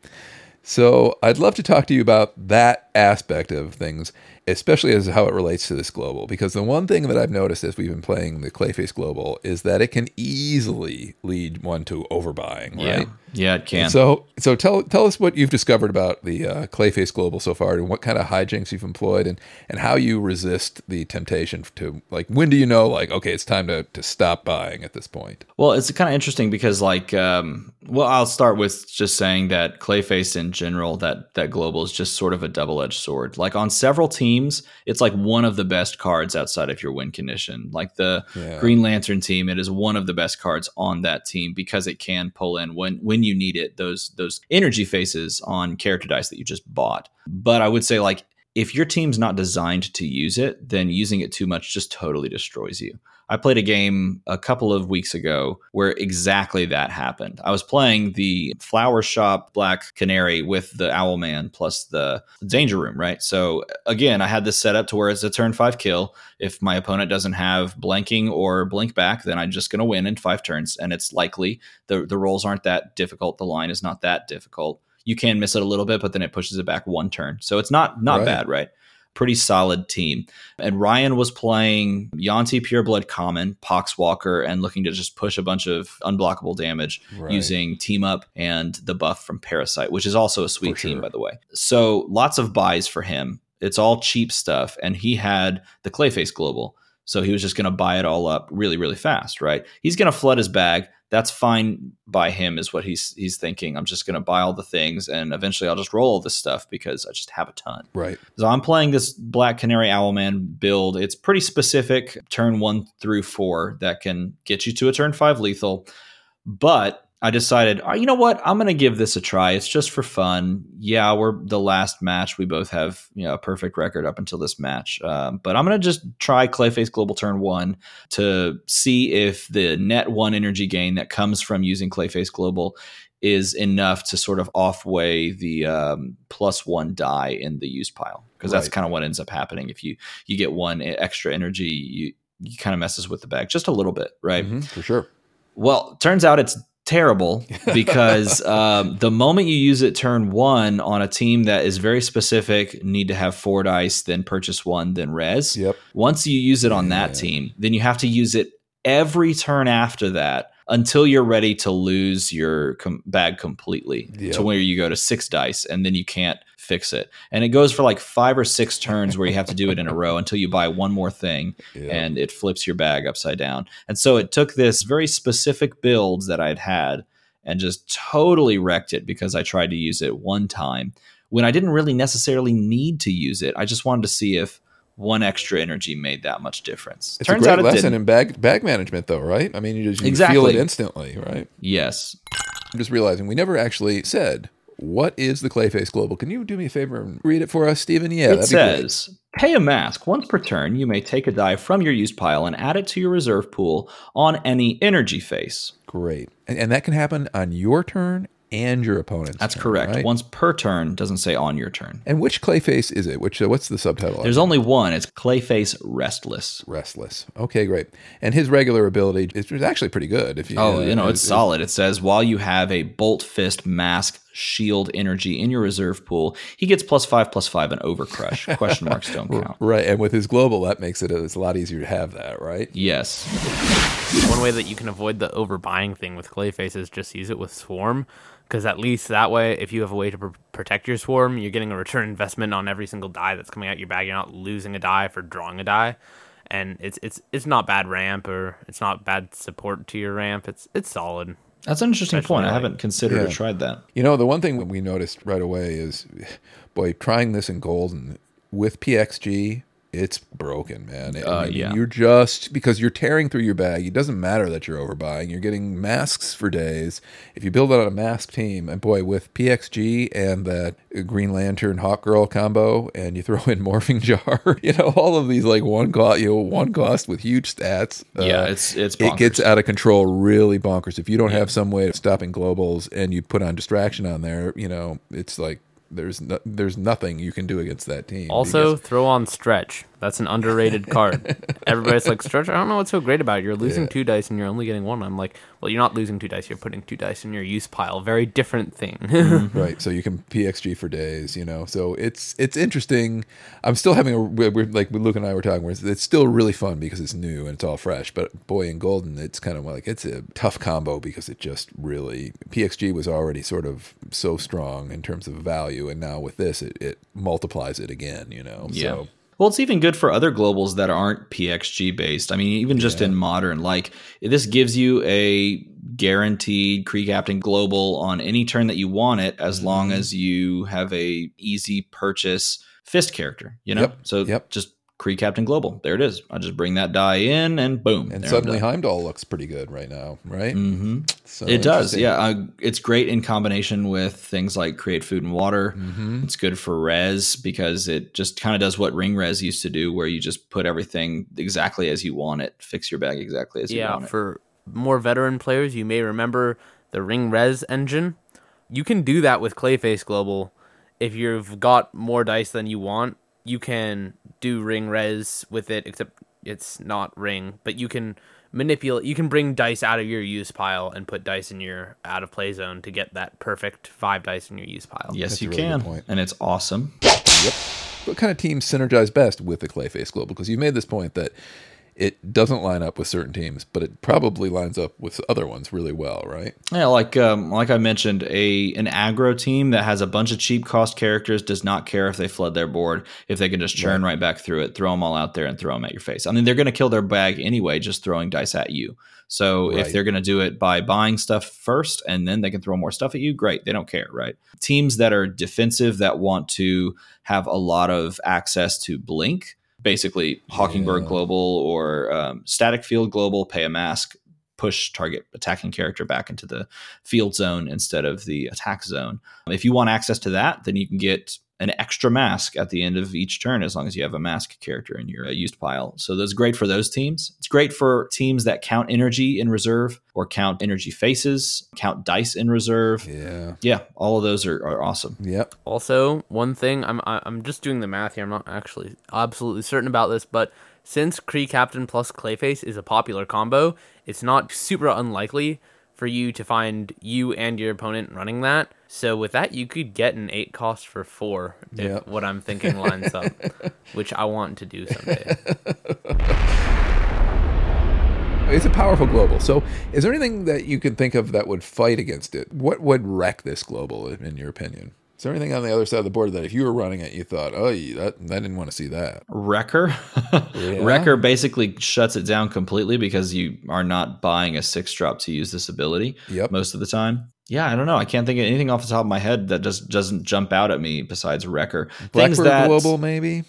So I'd love to talk to you about that aspect of things, especially as how it relates to this global. Because the one thing that I've noticed as we've been playing the Clayface Global is that it can easily lead one to overbuying, yeah, right? yeah, it can. So, so tell tell us what you've discovered about the uh, Clayface Global so far, and what kind of hijinks you've employed, and and how you resist the temptation to like. When do you know like okay, it's time to to stop buying at this point? Well, it's kind of interesting because, like, um, well, I'll start with just saying that Clayface in general, that that global is just sort of a double edged sword. Like on several teams, it's like one of the best cards outside of your win condition. Like the Yeah. Green Lantern team, it is one of the best cards on that team because it can pull in when when you need it those those energy faces on character dice that you just bought. But I would say like if your team's not designed to use it, then using it too much just totally destroys you. I played a game a couple of weeks ago where exactly that happened. I was playing the Flower Shop Black Canary with the Owl Man plus the Danger Room, right? So again, I had this set up to where it's a turn five kill. If my opponent doesn't have blanking or blink back, then I'm just going to win in five turns, and it's likely the the rolls aren't that difficult. The line is not that difficult. You can miss it a little bit, but then it pushes it back one turn, so it's not not Right. bad, right? Pretty solid team. And Ryan was playing Yuan-Ti Pureblood Common, Poxwalker, and looking to just push a bunch of unblockable damage Right. using Team Up and the buff from Parasite, which is also a sweet team, by the way. So lots of buys for him. It's all cheap stuff. And he had the Clayface Global. So he was just going to buy it all up really, really fast, right? He's going to flood his bag. That's fine by him, is what he's he's thinking. I'm just going to buy all the things, and eventually I'll just roll all this stuff because I just have a ton. Right. So I'm playing this Black Canary Owlman build. It's pretty specific, turn one through four, that can get you to a turn five lethal. But I decided, oh, you know what? I'm going to give this a try. It's just for fun. Yeah, we're the last match. We both have you know a perfect record up until this match. Um, but I'm going to just try Clayface Global turn one to see if the net one energy gain that comes from using Clayface Global is enough to sort of off-weigh the um, plus one die in the use pile because that's Right. kind of what ends up happening if you you get one extra energy you you kind of messes with the bag just a little bit right Mhm, for sure. well, turns out it's terrible because um, the moment you use it turn one on a team that is very specific, need to have four dice, then purchase one, then res. Yep. Once you use it on that Yeah. team, then you have to use it every turn after that until you're ready to lose your com- bag completely Yep. to where you go to six dice and then you can't fix it. And it goes for like five or six turns where you have to do it in a row until you buy one more thing Yeah. and it flips your bag upside down. And so it took this very specific build that I'd had and just totally wrecked it because I tried to use it one time when I didn't really necessarily need to use it. I just wanted to see if one extra energy made that much difference. It's Turns a great out it lesson didn't. in bag bag management, though, right? I mean, you just you feel Exactly. it instantly, right? yes. I'm just realizing we never actually said what is the Clayface Global. Can you do me a favor and read it for us, Stephen? Yeah, it that'd be great. says pay a mask once per turn you may take a die from your used pile and add it to your reserve pool on any energy face Great. And, and that can happen on your turn and your opponent's. that's turn, correct right? once per turn doesn't say on your turn And which Clayface is it? Which uh, what's the subtitle? there's only one it's clayface restless Restless. Okay, great. And his regular ability is actually pretty good. If you, Oh, uh, you know, it's is- solid. It says while you have a bolt fist mask shield energy in your reserve pool, he gets plus five plus five and overcrush. Question marks don't count. Right, and with his global, that makes it it's a lot easier to have that, right? Yes. One way that you can avoid the overbuying thing with Clayface is just use it with Swarm, because at least that way, if you have a way to pr- protect your Swarm, you're getting a return investment on every single die that's coming out your bag. You're not losing a die for drawing a die, and it's it's it's not bad ramp or it's not bad support to your ramp. It's it's solid. That's an interesting Especially point. I haven't considered or tried that. You know, the one thing we noticed right away is, boy, trying this in Golden with PXG, it's broken, man. I Uh, yeah. You're just because you're tearing through your bag. It doesn't matter that you're overbuying. You're getting masks for days. If you build it on a mask team, and boy, with PXG and that Green Lantern Hawk Girl combo, and you throw in Morphing Jar, you know, all of these like one cost, you know, one cost with huge stats. yeah, uh, it's it's it gets out of control really bonkers. If you don't have some way of stopping globals and you put on distraction on there, you know, it's like there's no, there's nothing you can do against that team. Also, throw on Stretch. That's an underrated card. Everybody's like, Stretch, I don't know what's so great about it. You're losing Yeah. two dice and you're only getting one. I'm like, well, you're not losing two dice. You're putting two dice in your use pile. Very different thing. Mhm. right, so you can PXG for days, you know. So it's it's interesting. I'm still having a we're, we're- like Luke and I were talking. It's, it's still really fun because it's new and it's all fresh. But boy, in Golden, it's kind of like it's a tough combo because it just really PXG was already sort of so strong in terms of value, and now with this, it, it multiplies it again. You know. Yeah. So, Well, it's even good for other globals that aren't PXG based. I mean, even just in modern, like this gives you a guaranteed Kree Captain global on any turn that you want it, as long Mm-hmm. as you have a easy purchase fist character. You know, Yep, so yep. just Kree Captain global. There it is. I just bring that die in, and boom, And suddenly done. Heimdall looks pretty good right now, right? hmm So it does, yeah. Uh, it's great in combination with things like create food and water. Mhm. It's good for res because it just kind of does what ring res used to do, where you just put everything exactly as you want it, fix your bag exactly as you want it. for more veteran players, you may remember the Ring Res engine. You can do that with Clayface Global. If you've got more dice than you want, you can do Ring Res with it, except it's not Ring, but you can manipulate you can bring dice out of your use pile and put dice in your out of play zone to get that perfect five dice in your use pile. Yes, That's you really can, and it's awesome. What kind of teams synergize best with the Clayface Global? Because you made this point that it doesn't line up with certain teams, but it probably lines up with other ones really well, right? Yeah, like um, like I mentioned, a an aggro team that has a bunch of cheap cost characters does not care if they flood their board if they can just churn right, back through it, throw them all out there, and throw them at your face. I mean, they're going to kill their bag anyway, just throwing dice at you. So Right. if they're going to do it by buying stuff first and then they can throw more stuff at you, great. They don't care, right? Teams that are defensive that want to have a lot of access to blink, basically Mockingbird Yeah. Global or um, Static Field Global, pay a mask push target attacking character back into the field zone instead of the attack zone. If you want access to that, then you can get an extra mask at the end of each turn as long as you have a mask character in your uh, used pile. So that's great for those teams. It's great for teams that count energy in reserve or count energy faces, count dice in reserve. Yeah. Yeah, all of those are, are awesome. Yep. Also, one thing I'm I- I'm just doing the math here. I'm not actually absolutely certain about this, but since Kree Captain plus Clayface is a popular combo, it's not super unlikely for you to find you and your opponent running that. So with that, you could get an eight cost for four if Yep. what I'm thinking lines up, which I want to do someday. It's a powerful global. So, is there anything that you can think of that would fight against it? What would wreck this global, in in your opinion? Is there anything on the other side of the board that if you were running it, you thought, oh, that, I didn't want to see that? Wrecker. Wrecker basically shuts it down completely because you are not buying a six drop to use this ability Yep. most of the time. Yeah, I don't know. I can't think of anything off the top of my head that just doesn't jump out at me besides Wrecker. Blackbird that Global, maybe?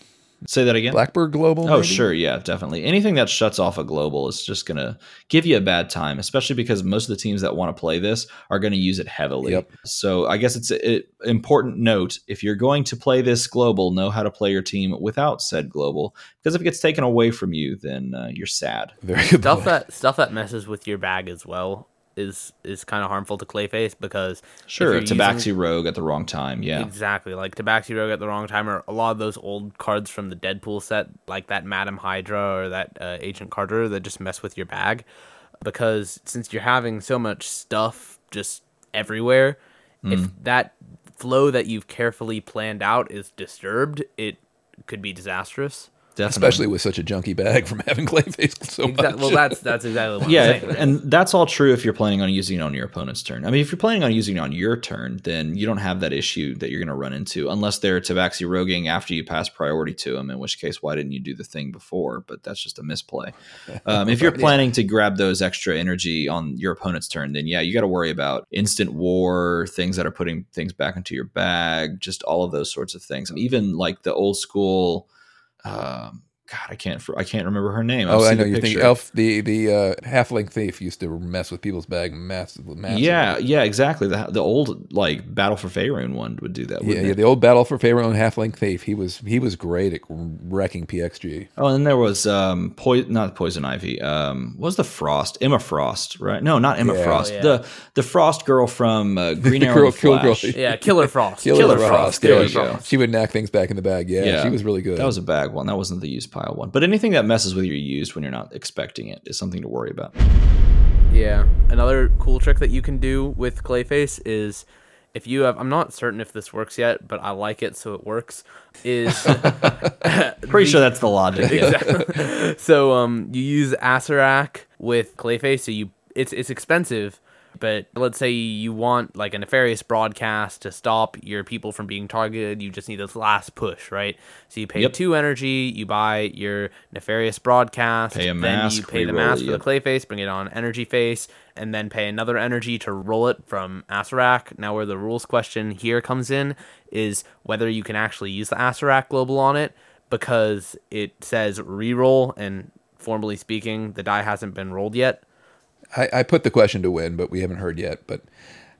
say that again. Blackbird Global? Oh, maybe? sure. Yeah, definitely. Anything that shuts off a global is just going to give you a bad time, especially because most of the teams that want to play this are going to use it heavily. Yep. So I guess it's an important note. If you're going to play this global, know how to play your team without said global. Because if it gets taken away from you, then uh, you're sad. Very good. stuff point. that stuff that messes with your bag as well is is kind of harmful to Clayface because Sure, Tabaxi using- Rogue at the wrong time. Yeah. Exactly, like Tabaxi Rogue at the wrong time, or a lot of those old cards from the Deadpool set, like that Madam Hydra or that uh, Agent Carter, that just mess with your bag. Because since you're having so much stuff just everywhere, if Mm. that flow that you've carefully planned out is disturbed, it could be disastrous. Definitely. Especially with such a junky bag from having Clayface so much. Exactly. Well, that's that's exactly what yeah, I'm saying. and that's all true if you're planning on using it on your opponent's turn. I mean, if you're planning on using it on your turn, then you don't have that issue that you're going to run into unless they're Tabaxi roguing after you pass priority to them. In which case, why didn't you do the thing before? But that's just a misplay. Um, if you're planning to grab those extra energy on your opponent's turn, then yeah, you got to worry about instant war, things that are putting things back into your bag, just all of those sorts of things. Even like the old school. Um, God, I can't. I can't remember her name. I've Oh, I know you think picture. Elf, the the uh, halfling thief, used to mess with people's bag massively. massively. Yeah, yeah, exactly. The the old like Battle for Faerun one would do that. yeah, wouldn't yeah. it? The old battle for Faerun and halfling thief. He was he was great at wrecking PXG. Oh, and then there was um, poison, not poison ivy. Um, what was the Frost? Emma Frost, right? No, not Emma Yeah. Frost. Oh, yeah. The the Frost girl from uh, Green The Arrow. girl- and the Kill Girl. Flash. yeah, Killer Frost. Killer, Killer Frost. Frost, There there you you go. go. She would knack things back in the bag. Yeah, she was really good. That was a bag one. That wasn't the used pile one. But anything that messes with your used when you're not expecting it is something to worry about. Yeah. Another cool trick that you can do with Clayface is if you have I'm not certain if this works yet, but I like it so it works. Is Pretty sure that's the logic. yeah. exactly. so um you use Asarak with Clayface, so you it's it's expensive, but let's say you want like a nefarious broadcast to stop your people from being targeted, you just need this last push, right? So you pay Yep. two energy, you buy your nefarious broadcast, Pay a then mask, you pay the mask it, for yep. the Clayface, bring it on energy face, and then pay another energy to roll it from Asarak. Now, where the rules question here comes in is whether you can actually use the Asarak global on it because it says reroll, and formally speaking, the die hasn't been rolled yet. I, I put the question to win, but we haven't heard yet. But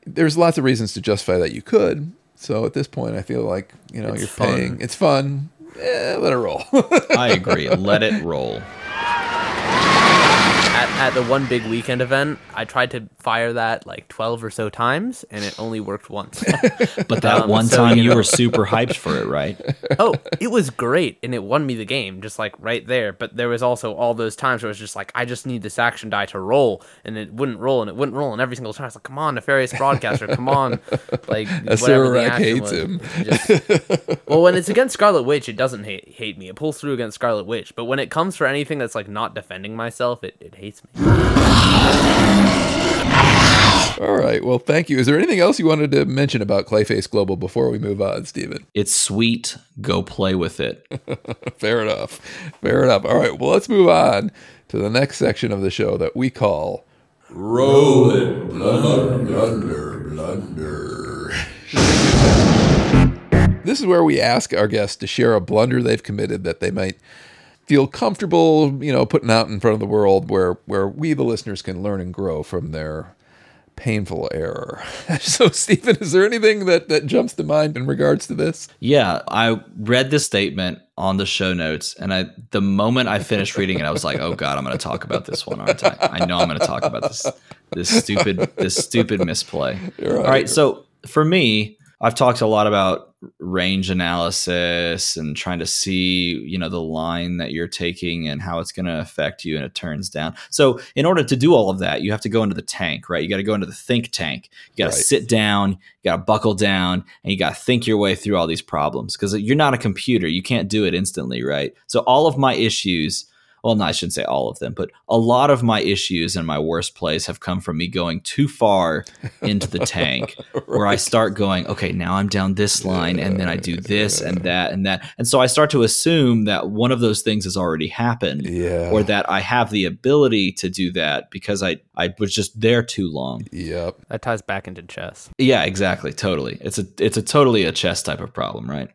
there's lots of reasons to justify that you could. So at this point, I feel like you know It's you're fun. paying. It's fun. Eh, let it roll. I agree. Let it roll. At, the one big weekend event, I tried to fire that like 12 or so times, and it only worked once. But that Um, one so, time you you know- were super hyped for it, right? oh, it was great, and it won me the game, just like right there. But there was also all those times where it was just like, I just need this action die to roll, and it wouldn't roll, and it wouldn't roll, and every single time I was like, come on, nefarious broadcaster, come on, like whatever the action hates was. him. Just- well, when it's against Scarlet Witch, it doesn't hate hate me. It pulls through against Scarlet Witch, but when it comes for anything that's like not defending myself, it, it hates me. All right. Well, thank you. Is there anything else you wanted to mention about Clayface Global before we move on, Steven? It's sweet. Go play with it. Fair enough. Fair enough. All right. Well, let's move on to the next section of the show that we call Rolling Blunder Blunder. This is where we ask our guests to share a blunder they've committed that they might feel comfortable, you know, putting out in front of the world where where we the listeners can learn and grow from their painful error. so Stephen, is there anything that that jumps to mind in regards to this? Yeah, I read this statement on the show notes, and I the moment I finished reading it, I was like, "Oh God, I'm going to talk about this one, aren't I? I know I'm going to talk about this this stupid this stupid misplay." Right. All right, so for me, I've talked a lot about range analysis and trying to see, you know, the line that you're taking and how it's going to affect you and it turns down. So, in order to do all of that, you have to go into the tank, right? You got to go into the think tank. You got to Right. sit down, you got to buckle down, and you got to think your way through all these problems because you're not a computer. You can't do it instantly, right? So, all of my issues well, no, I shouldn't say all of them, but a lot of my issues and my worst plays have come from me going too far into the tank, where I start going, okay, now I'm down this line, and then I do this and that and that, and so I start to assume that one of those things has already happened, Yeah. or that I have the ability to do that because I I was just there too long. Yep. That ties back into chess. Yeah, exactly. Totally. It's a it's a totally a chess type of problem, right?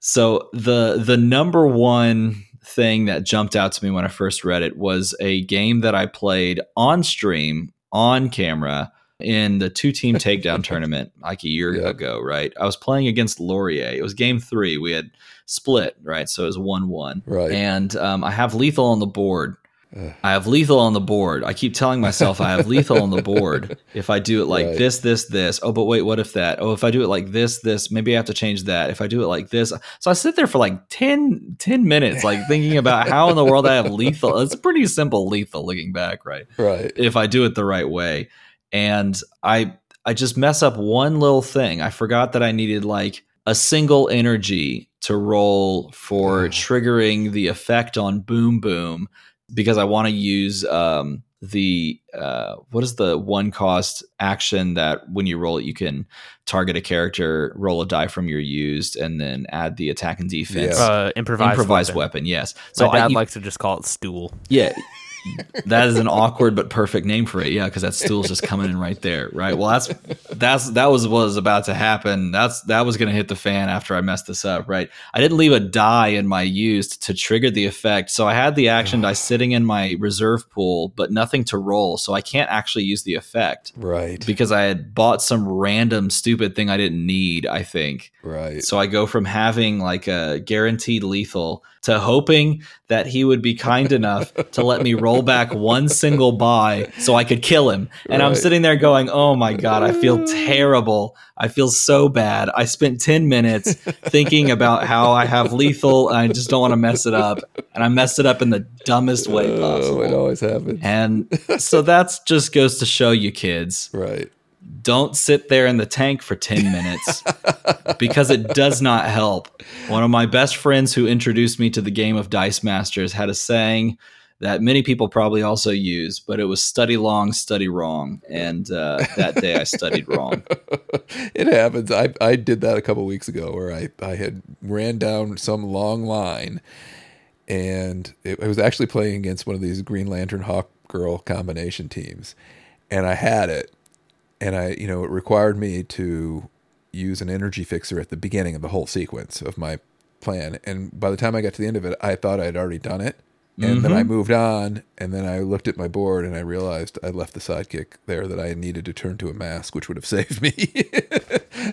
So the the number one thing that jumped out to me when I first read it was a game that I played on stream on camera in the two team takedown tournament like a year Yeah. ago, right? I was playing against Laurier. It was game three. We had split, right? So it was one one. Right. And um, I have lethal on the board. Ugh. I have lethal on the board. I keep telling myself I have lethal on the board. If I do it like Right. this, this, this. Oh, but wait, what if that? Oh, if I do it like this, this, maybe I have to change that. If I do it like this. So I sit there for like 10, 10 minutes, like thinking about how in the world I have lethal. It's pretty simple lethal looking back, right? Right. If I do it the right way. And I I just mess up one little thing. I forgot that I needed like a single energy to roll for Oh. triggering the effect on boom boom because I want to use um, the uh, what is the one cost action that when you roll it you can target a character, roll a die from your used, and then add the attack and defense. Yeah. Uh, improvised, Improvised weapon. weapon. yes. So So My dad I, you- likes to just call it stool. yeah, that is an awkward but perfect name for it. Yeah, because that stool's just coming in right there, right? Well, that's that's that was what was about to happen. That's that was going to hit the fan after I messed this up, right? I didn't leave a die in my used to trigger the effect, so I had the action die sitting in my reserve pool, but nothing to roll, so I can't actually use the effect Right. because I had bought some random stupid thing I didn't need. I think. Right. So I go from having like a guaranteed lethal to hoping that he would be kind enough to let me roll back one single buy so I could kill him. And I'm sitting there going, "Oh my god, I feel terrible. I feel so bad. I spent 10 minutes thinking about how I have lethal and I just don't want to mess it up. And I messed it up in the dumbest way Oh, it always happens. And so that's just goes to show you kids Right. Don't sit there in the tank for 10 minutes because it does not help. One of my best friends who introduced me to the game of Dice Masters had a saying that many people probably also use, but it was study long, study wrong. And uh, that day I studied wrong. it happens. I I did that a couple weeks ago where I I had ran down some long line, and it, was actually playing against one of these Green Lantern Hawk Girl combination teams, and I had it, and I you know it required me to use an energy fixer at the beginning of the whole sequence of my plan, and by the time I got to the end of it, I thought I had already done it. And then I moved on, and then I looked at my board, and I realized I left the sidekick there that I needed to turn to a mask, which would have saved me.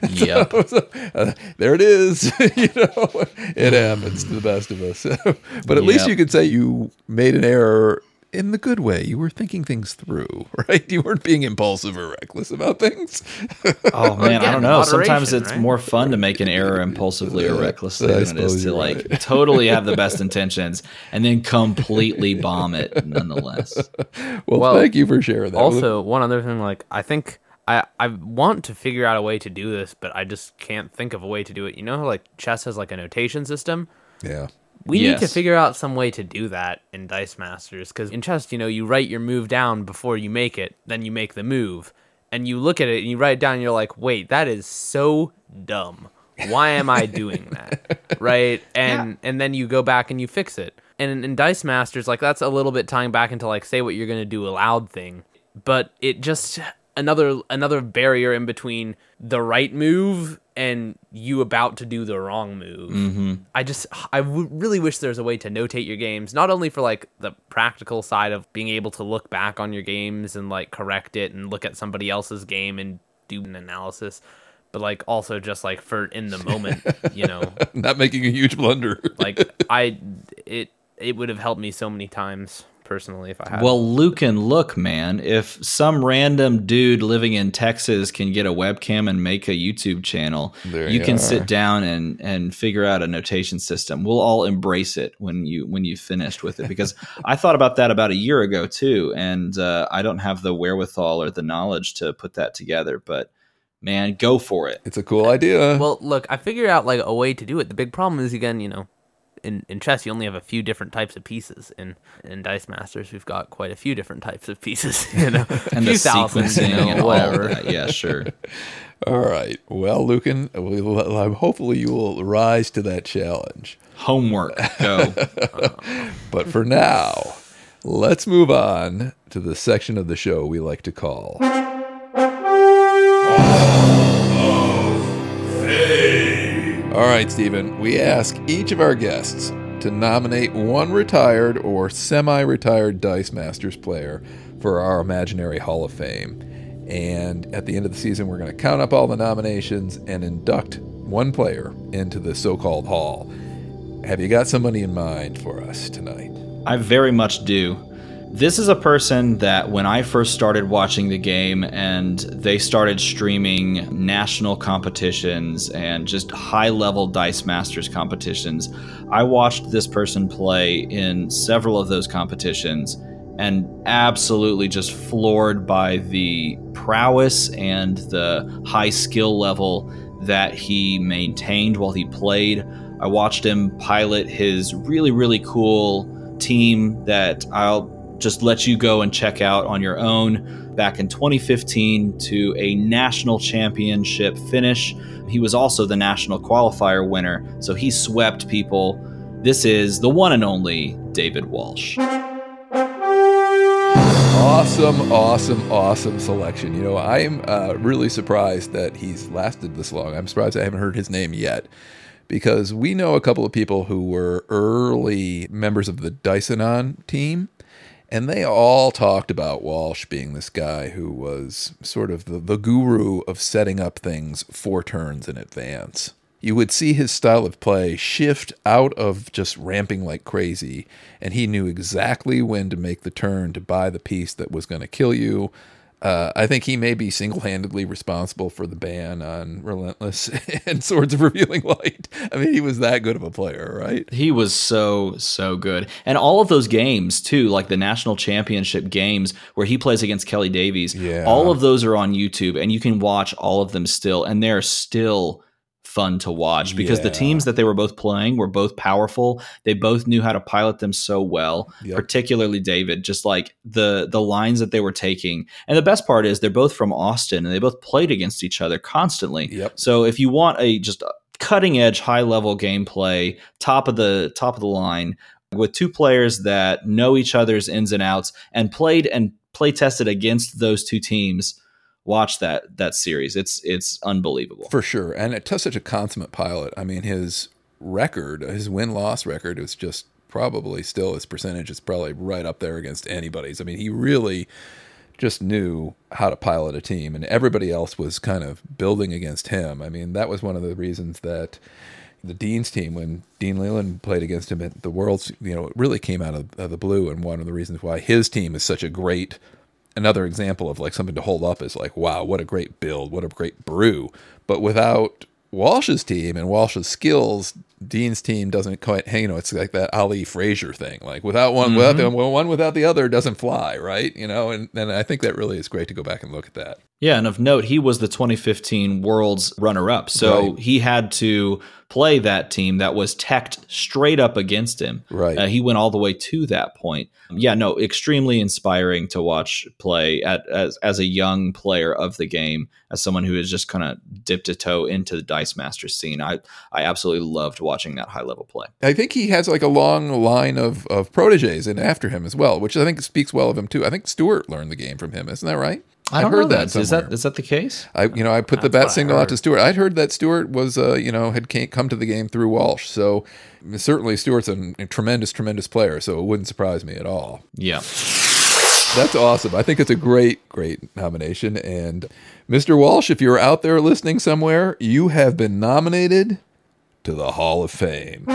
Yep. So, uh, there it is. you know, it happens to the best of us. but at least you could say you made an error in the good way. You were thinking things through, right? You weren't being impulsive or reckless about things. Oh man, I don't know. Sometimes it's right? more fun to make an error impulsively or recklessly I than it is to like right. totally have the best intentions and then completely bomb it nonetheless. well, Well, thank you for sharing that. Also, one other thing, like I think I I want to figure out a way to do this, but I just can't think of a way to do it. You know, like chess has like a notation system. yeah. We need to figure out some way to do that in Dice Masters because in chess, you know, you write your move down before you make it, then you make the move, and you look at it and you write it down, and you're like, wait, that is so dumb. Why am I doing that? right? And and then you go back and you fix it. And in, in Dice Masters, like that's a little bit tying back into like say what you're gonna do aloud thing, but it just another another barrier in between the right move and you about to do the wrong move. Mm-hmm. I just I w- really wish there's a way to notate your games, not only for like the practical side of being able to look back on your games and like correct it and look at somebody else's game and do an analysis, but like also just like for in the moment, you know, Not making a huge blunder. like I it it would have helped me so many times personally if I had. Well, Lucan, look, man, if some random dude living in Texas can get a webcam and make a YouTube channel, There you you can are. sit down and and figure out a notation system. We'll all embrace it when you when you've finished with it because I thought about that about a year ago too, and uh, I don't have the wherewithal or the knowledge to put that together. But man, go for it. It's a cool idea. Well, look, I figured out like a way to do it. The big problem is again, you know, in, in chess you only have a few different types of pieces. In in Dice Masters we've got quite a few different types of pieces. You know, And a the few thousand, sequencing you know, and whatever. of. Yeah, sure. All right. Well, Lucan, we hopefully you will rise to that challenge. Homework. Go. But for now, let's move on to the section of the show we like to call. All right, Stephen, we ask each of our guests to nominate one retired or semi retired Dice Masters player for our imaginary Hall of Fame. And at the end of the season, we're going to count up all the nominations and induct one player into the so called Hall. Have you got somebody in mind for us tonight? I very much do. This is a person that when I first started watching the game and they started streaming national competitions and just high level Dice Masters competitions, I watched this person play in several of those competitions and absolutely just floored by the prowess and the high skill level that he maintained while he played. I watched him pilot his really, really cool team that I'll just let you go and check out on your own back in 2015 to a national championship finish. He was also the national qualifier winner, so he swept people. This is the one and only David Walsh. Awesome, awesome, awesome selection. You know, I'm uh, really surprised that he's lasted this long. I'm surprised I haven't heard his name yet because we know a couple of people who were early members of the Dysonon team, and they all talked about Walsh being this guy who was sort of the, the guru of setting up things four turns in advance. You would see his style of play shift out of just ramping like crazy, and he knew exactly when to make the turn to buy the piece that was going to kill you. Uh, I think he may be single handedly responsible for the ban on Relentless and Swords of Revealing Light. I mean, he was that good of a player, right? He was so so good, and all of those games too, like the national championship games where he plays against Kelly Davies. Yeah. all of those are on YouTube, and you can watch all of them still, and they're still fun to watch because the teams that they were both playing were both powerful. They both knew how to pilot them so well. Yep. Particularly David, just like the the lines that they were taking. And the best part is they're both from Austin, and they both played against each other constantly. Yep. So if you want a just cutting edge, high level gameplay, top of the top of the line with two players that know each other's ins and outs and played and play tested against those two teams, watch that that series. It's it's unbelievable. For sure. And it was such a consummate pilot. I mean, his record, his win loss record, is just probably still his percentage is probably right up there against anybody's. I mean, he really just knew how to pilot a team, and everybody else was kind of building against him. I mean, that was one of the reasons that the Dean's team, when Dean Leland played against him at the Worlds, you know, it really came out of, of the blue. And one of the reasons why his team is such a great, another example of like something to hold up is like, wow, what a great build, what a great brew. But without Walsh's team and Walsh's skills, Dean's team doesn't quite, you know, it's like that Ali Frazier thing. Like without one, without the one without the other doesn't fly, right? You know, and, and I think that really is great to go back and look at that. Yeah, and of note, he was the 2015 World's runner up. So Right. he had to play that team that was teched straight up against him. Right. Uh, he went all the way to that point. Yeah, no, extremely inspiring to watch play at as, as a young player of the game, as someone who has just kind of dipped a toe into the Dice Master scene. I, I absolutely loved watching that high level play. I think he has like a long line of, of proteges in after him as well, which I think speaks well of him too. I think Stewart learned the game from him, isn't that right? I don't heard that. that Is that is that the case? I, you know, I put the That's what bat signal out to Stewart. I'd heard that Stewart was, uh, you know, had came, come to the game through Walsh. So certainly Stewart's a, a tremendous, tremendous player. So it wouldn't surprise me at all. Yeah. That's awesome. I think it's a great, great nomination. And Mr. Walsh, if you're out there listening somewhere, you have been nominated to the Hall of Fame.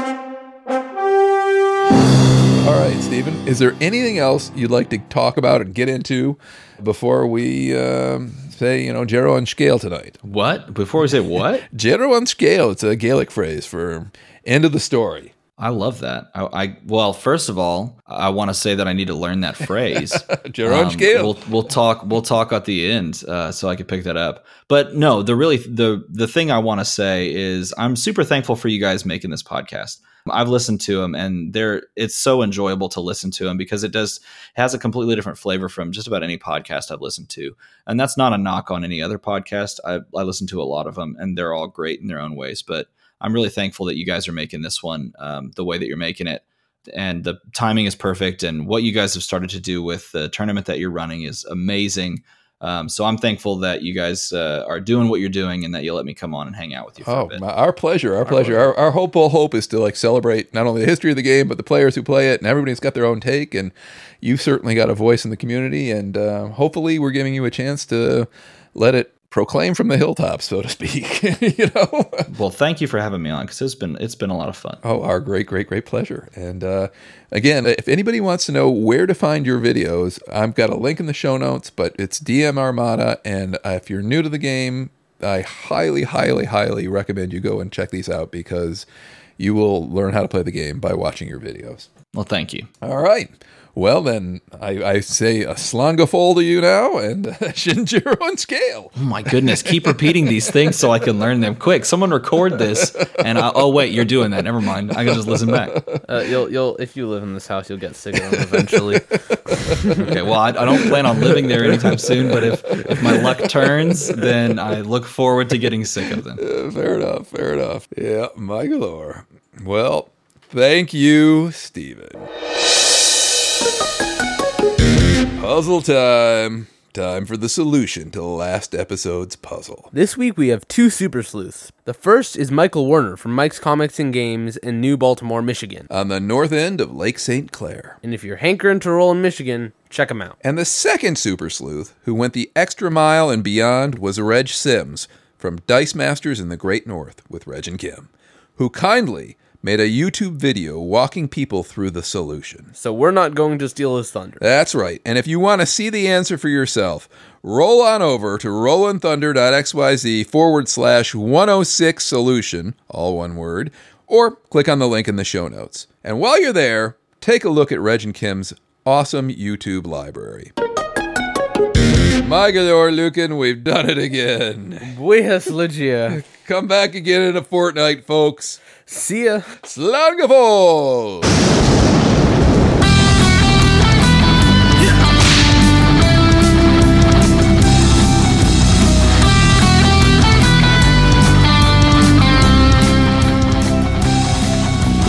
All right, Stephen, is there anything else you'd like to talk about and get into before we um, say, you know, Jero on scale tonight? What? Before we say what? Jero on scale, it's a Gaelic phrase for end of the story. I love that. I, I well, first of all, I want to say that I need to learn that phrase. Jero on Um. We'll we'll talk we'll talk at the end, uh, so I can pick that up. But no, the really the the thing I want to say is I'm super thankful for you guys making this podcast. I've listened to them, and they're it's so enjoyable to listen to them because it does has a completely different flavor from just about any podcast I've listened to, and that's not a knock on any other podcast. I I listen to a lot of them, and they're all great in their own ways. But I'm really thankful that you guys are making this one um, the way that you're making it and the timing is perfect and what you guys have started to do with the tournament that you're running is amazing um, so i'm thankful that you guys uh, are doing what you're doing and that you let me come on and hang out with you for a Oh, bit my, our pleasure, our, pleasure. Our, our hopeful hope is to like celebrate not only the history of the game, but the players who play it, and everybody's got their own take. And you've certainly got a voice in the community, and uh, hopefully, we're giving you a chance to let it proclaim from the hilltops, so to speak. you know. well thank you for having me on because it's been it's been a lot of fun Oh, our great, great, great pleasure. And uh, again, if anybody wants to know where to find your videos, I've got a link in the show notes, but it's DM Armada. And uh, if you're new to the game, I highly, highly, highly recommend you go and check these out because you will learn how to play the game by watching your videos. well thank you All right. Well, then I, I say a slangafol to you now and Shinjiro on scale. oh my goodness keep repeating these things so i can learn them quick someone record this and I, oh wait you're doing that never mind i can just listen back Uh, you'll you'll if you live in this house, you'll get sick of them eventually. okay well I, I don't plan on living there anytime soon but if if my luck turns then i look forward to getting sick of them Uh, fair enough. Fair enough. Yeah, my galore. Well, thank you, Steven. Puzzle time. Time for the solution to last episode's puzzle. This week we have two super sleuths. The first is Michael Werner from Mike's Comics and Games in New Baltimore, Michigan. On the north end of Lake St. Clair. And if you're hankering to roll in Michigan, check him out. And the second super sleuth, who went the extra mile and beyond, was Reg Sims from Dice Masters in the Great North with Reg and Kim, who kindly made a YouTube video walking people through the solution. So we're not going to steal his thunder. That's right. And if you want to see the answer for yourself, roll on over to rollandthunder.xyz forward slash 106 solution, all one word, or click on the link in the show notes. And while you're there, take a look at Reg and Kim's awesome YouTube library. My galore, Lucan, we've done it again. Buenas Ligia. Come back again in a fortnight, folks. See ya. Slangafol!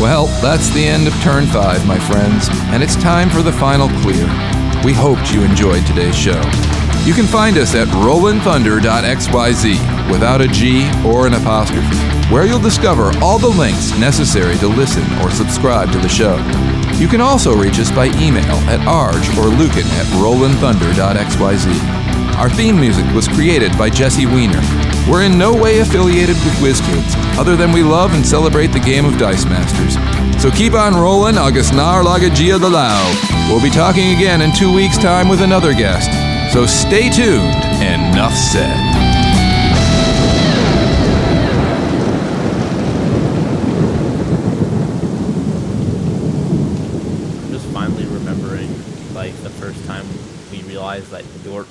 Well, that's the end of turn five, my friends, and it's time for the final clear. We hoped you enjoyed today's show. You can find us at rollandthunder.xyz without a G or an apostrophe, where you'll discover all the links necessary to listen or subscribe to the show. You can also reach us by email at arge or lucan at rollandthunder.xyz. Our theme music was created by Jesse Weiner. We're in no way affiliated with WizKids, other than we love and celebrate the game of Dice Masters. So keep on rolling, August Nar Lagagia de Lao. We'll be talking again in two weeks' time with another guest. So stay tuned, enough said. I'm just finally remembering like the first time we realized that Yort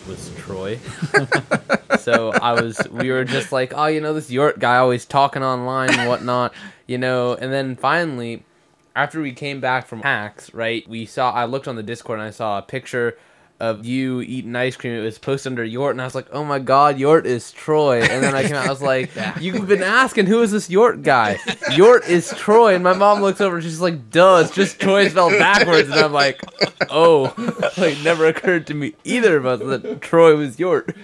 so I was we were just like, oh, you know, this Yort guy always talking online and whatnot, you know, and then finally after we came back from hacks, right, we saw I looked on the Discord and I saw a picture of you eating ice cream. It was posted under Yort, and I was like, "Oh my God, Yort is Troy." And then I came out, I was like, "You've been asking who is this Yort guy? Yort is Troy." And my mom looks over, and she's like, "Duh, it's just Troy spelled backwards." And I'm like, "Oh, like never occurred to me either of us that Troy was Yort."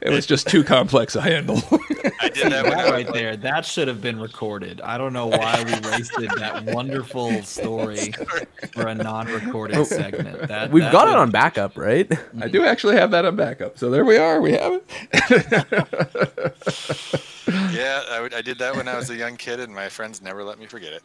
It was just too complex a handle. I did that when I That was right there, that should have been recorded. I don't know why we wasted that wonderful story for a non-recorded oh, segment. That We've that got it on backup, right? I do actually have that on backup. So there we are. We have it. Yeah, I, I did that when I was a young kid, and my friends never let me forget it.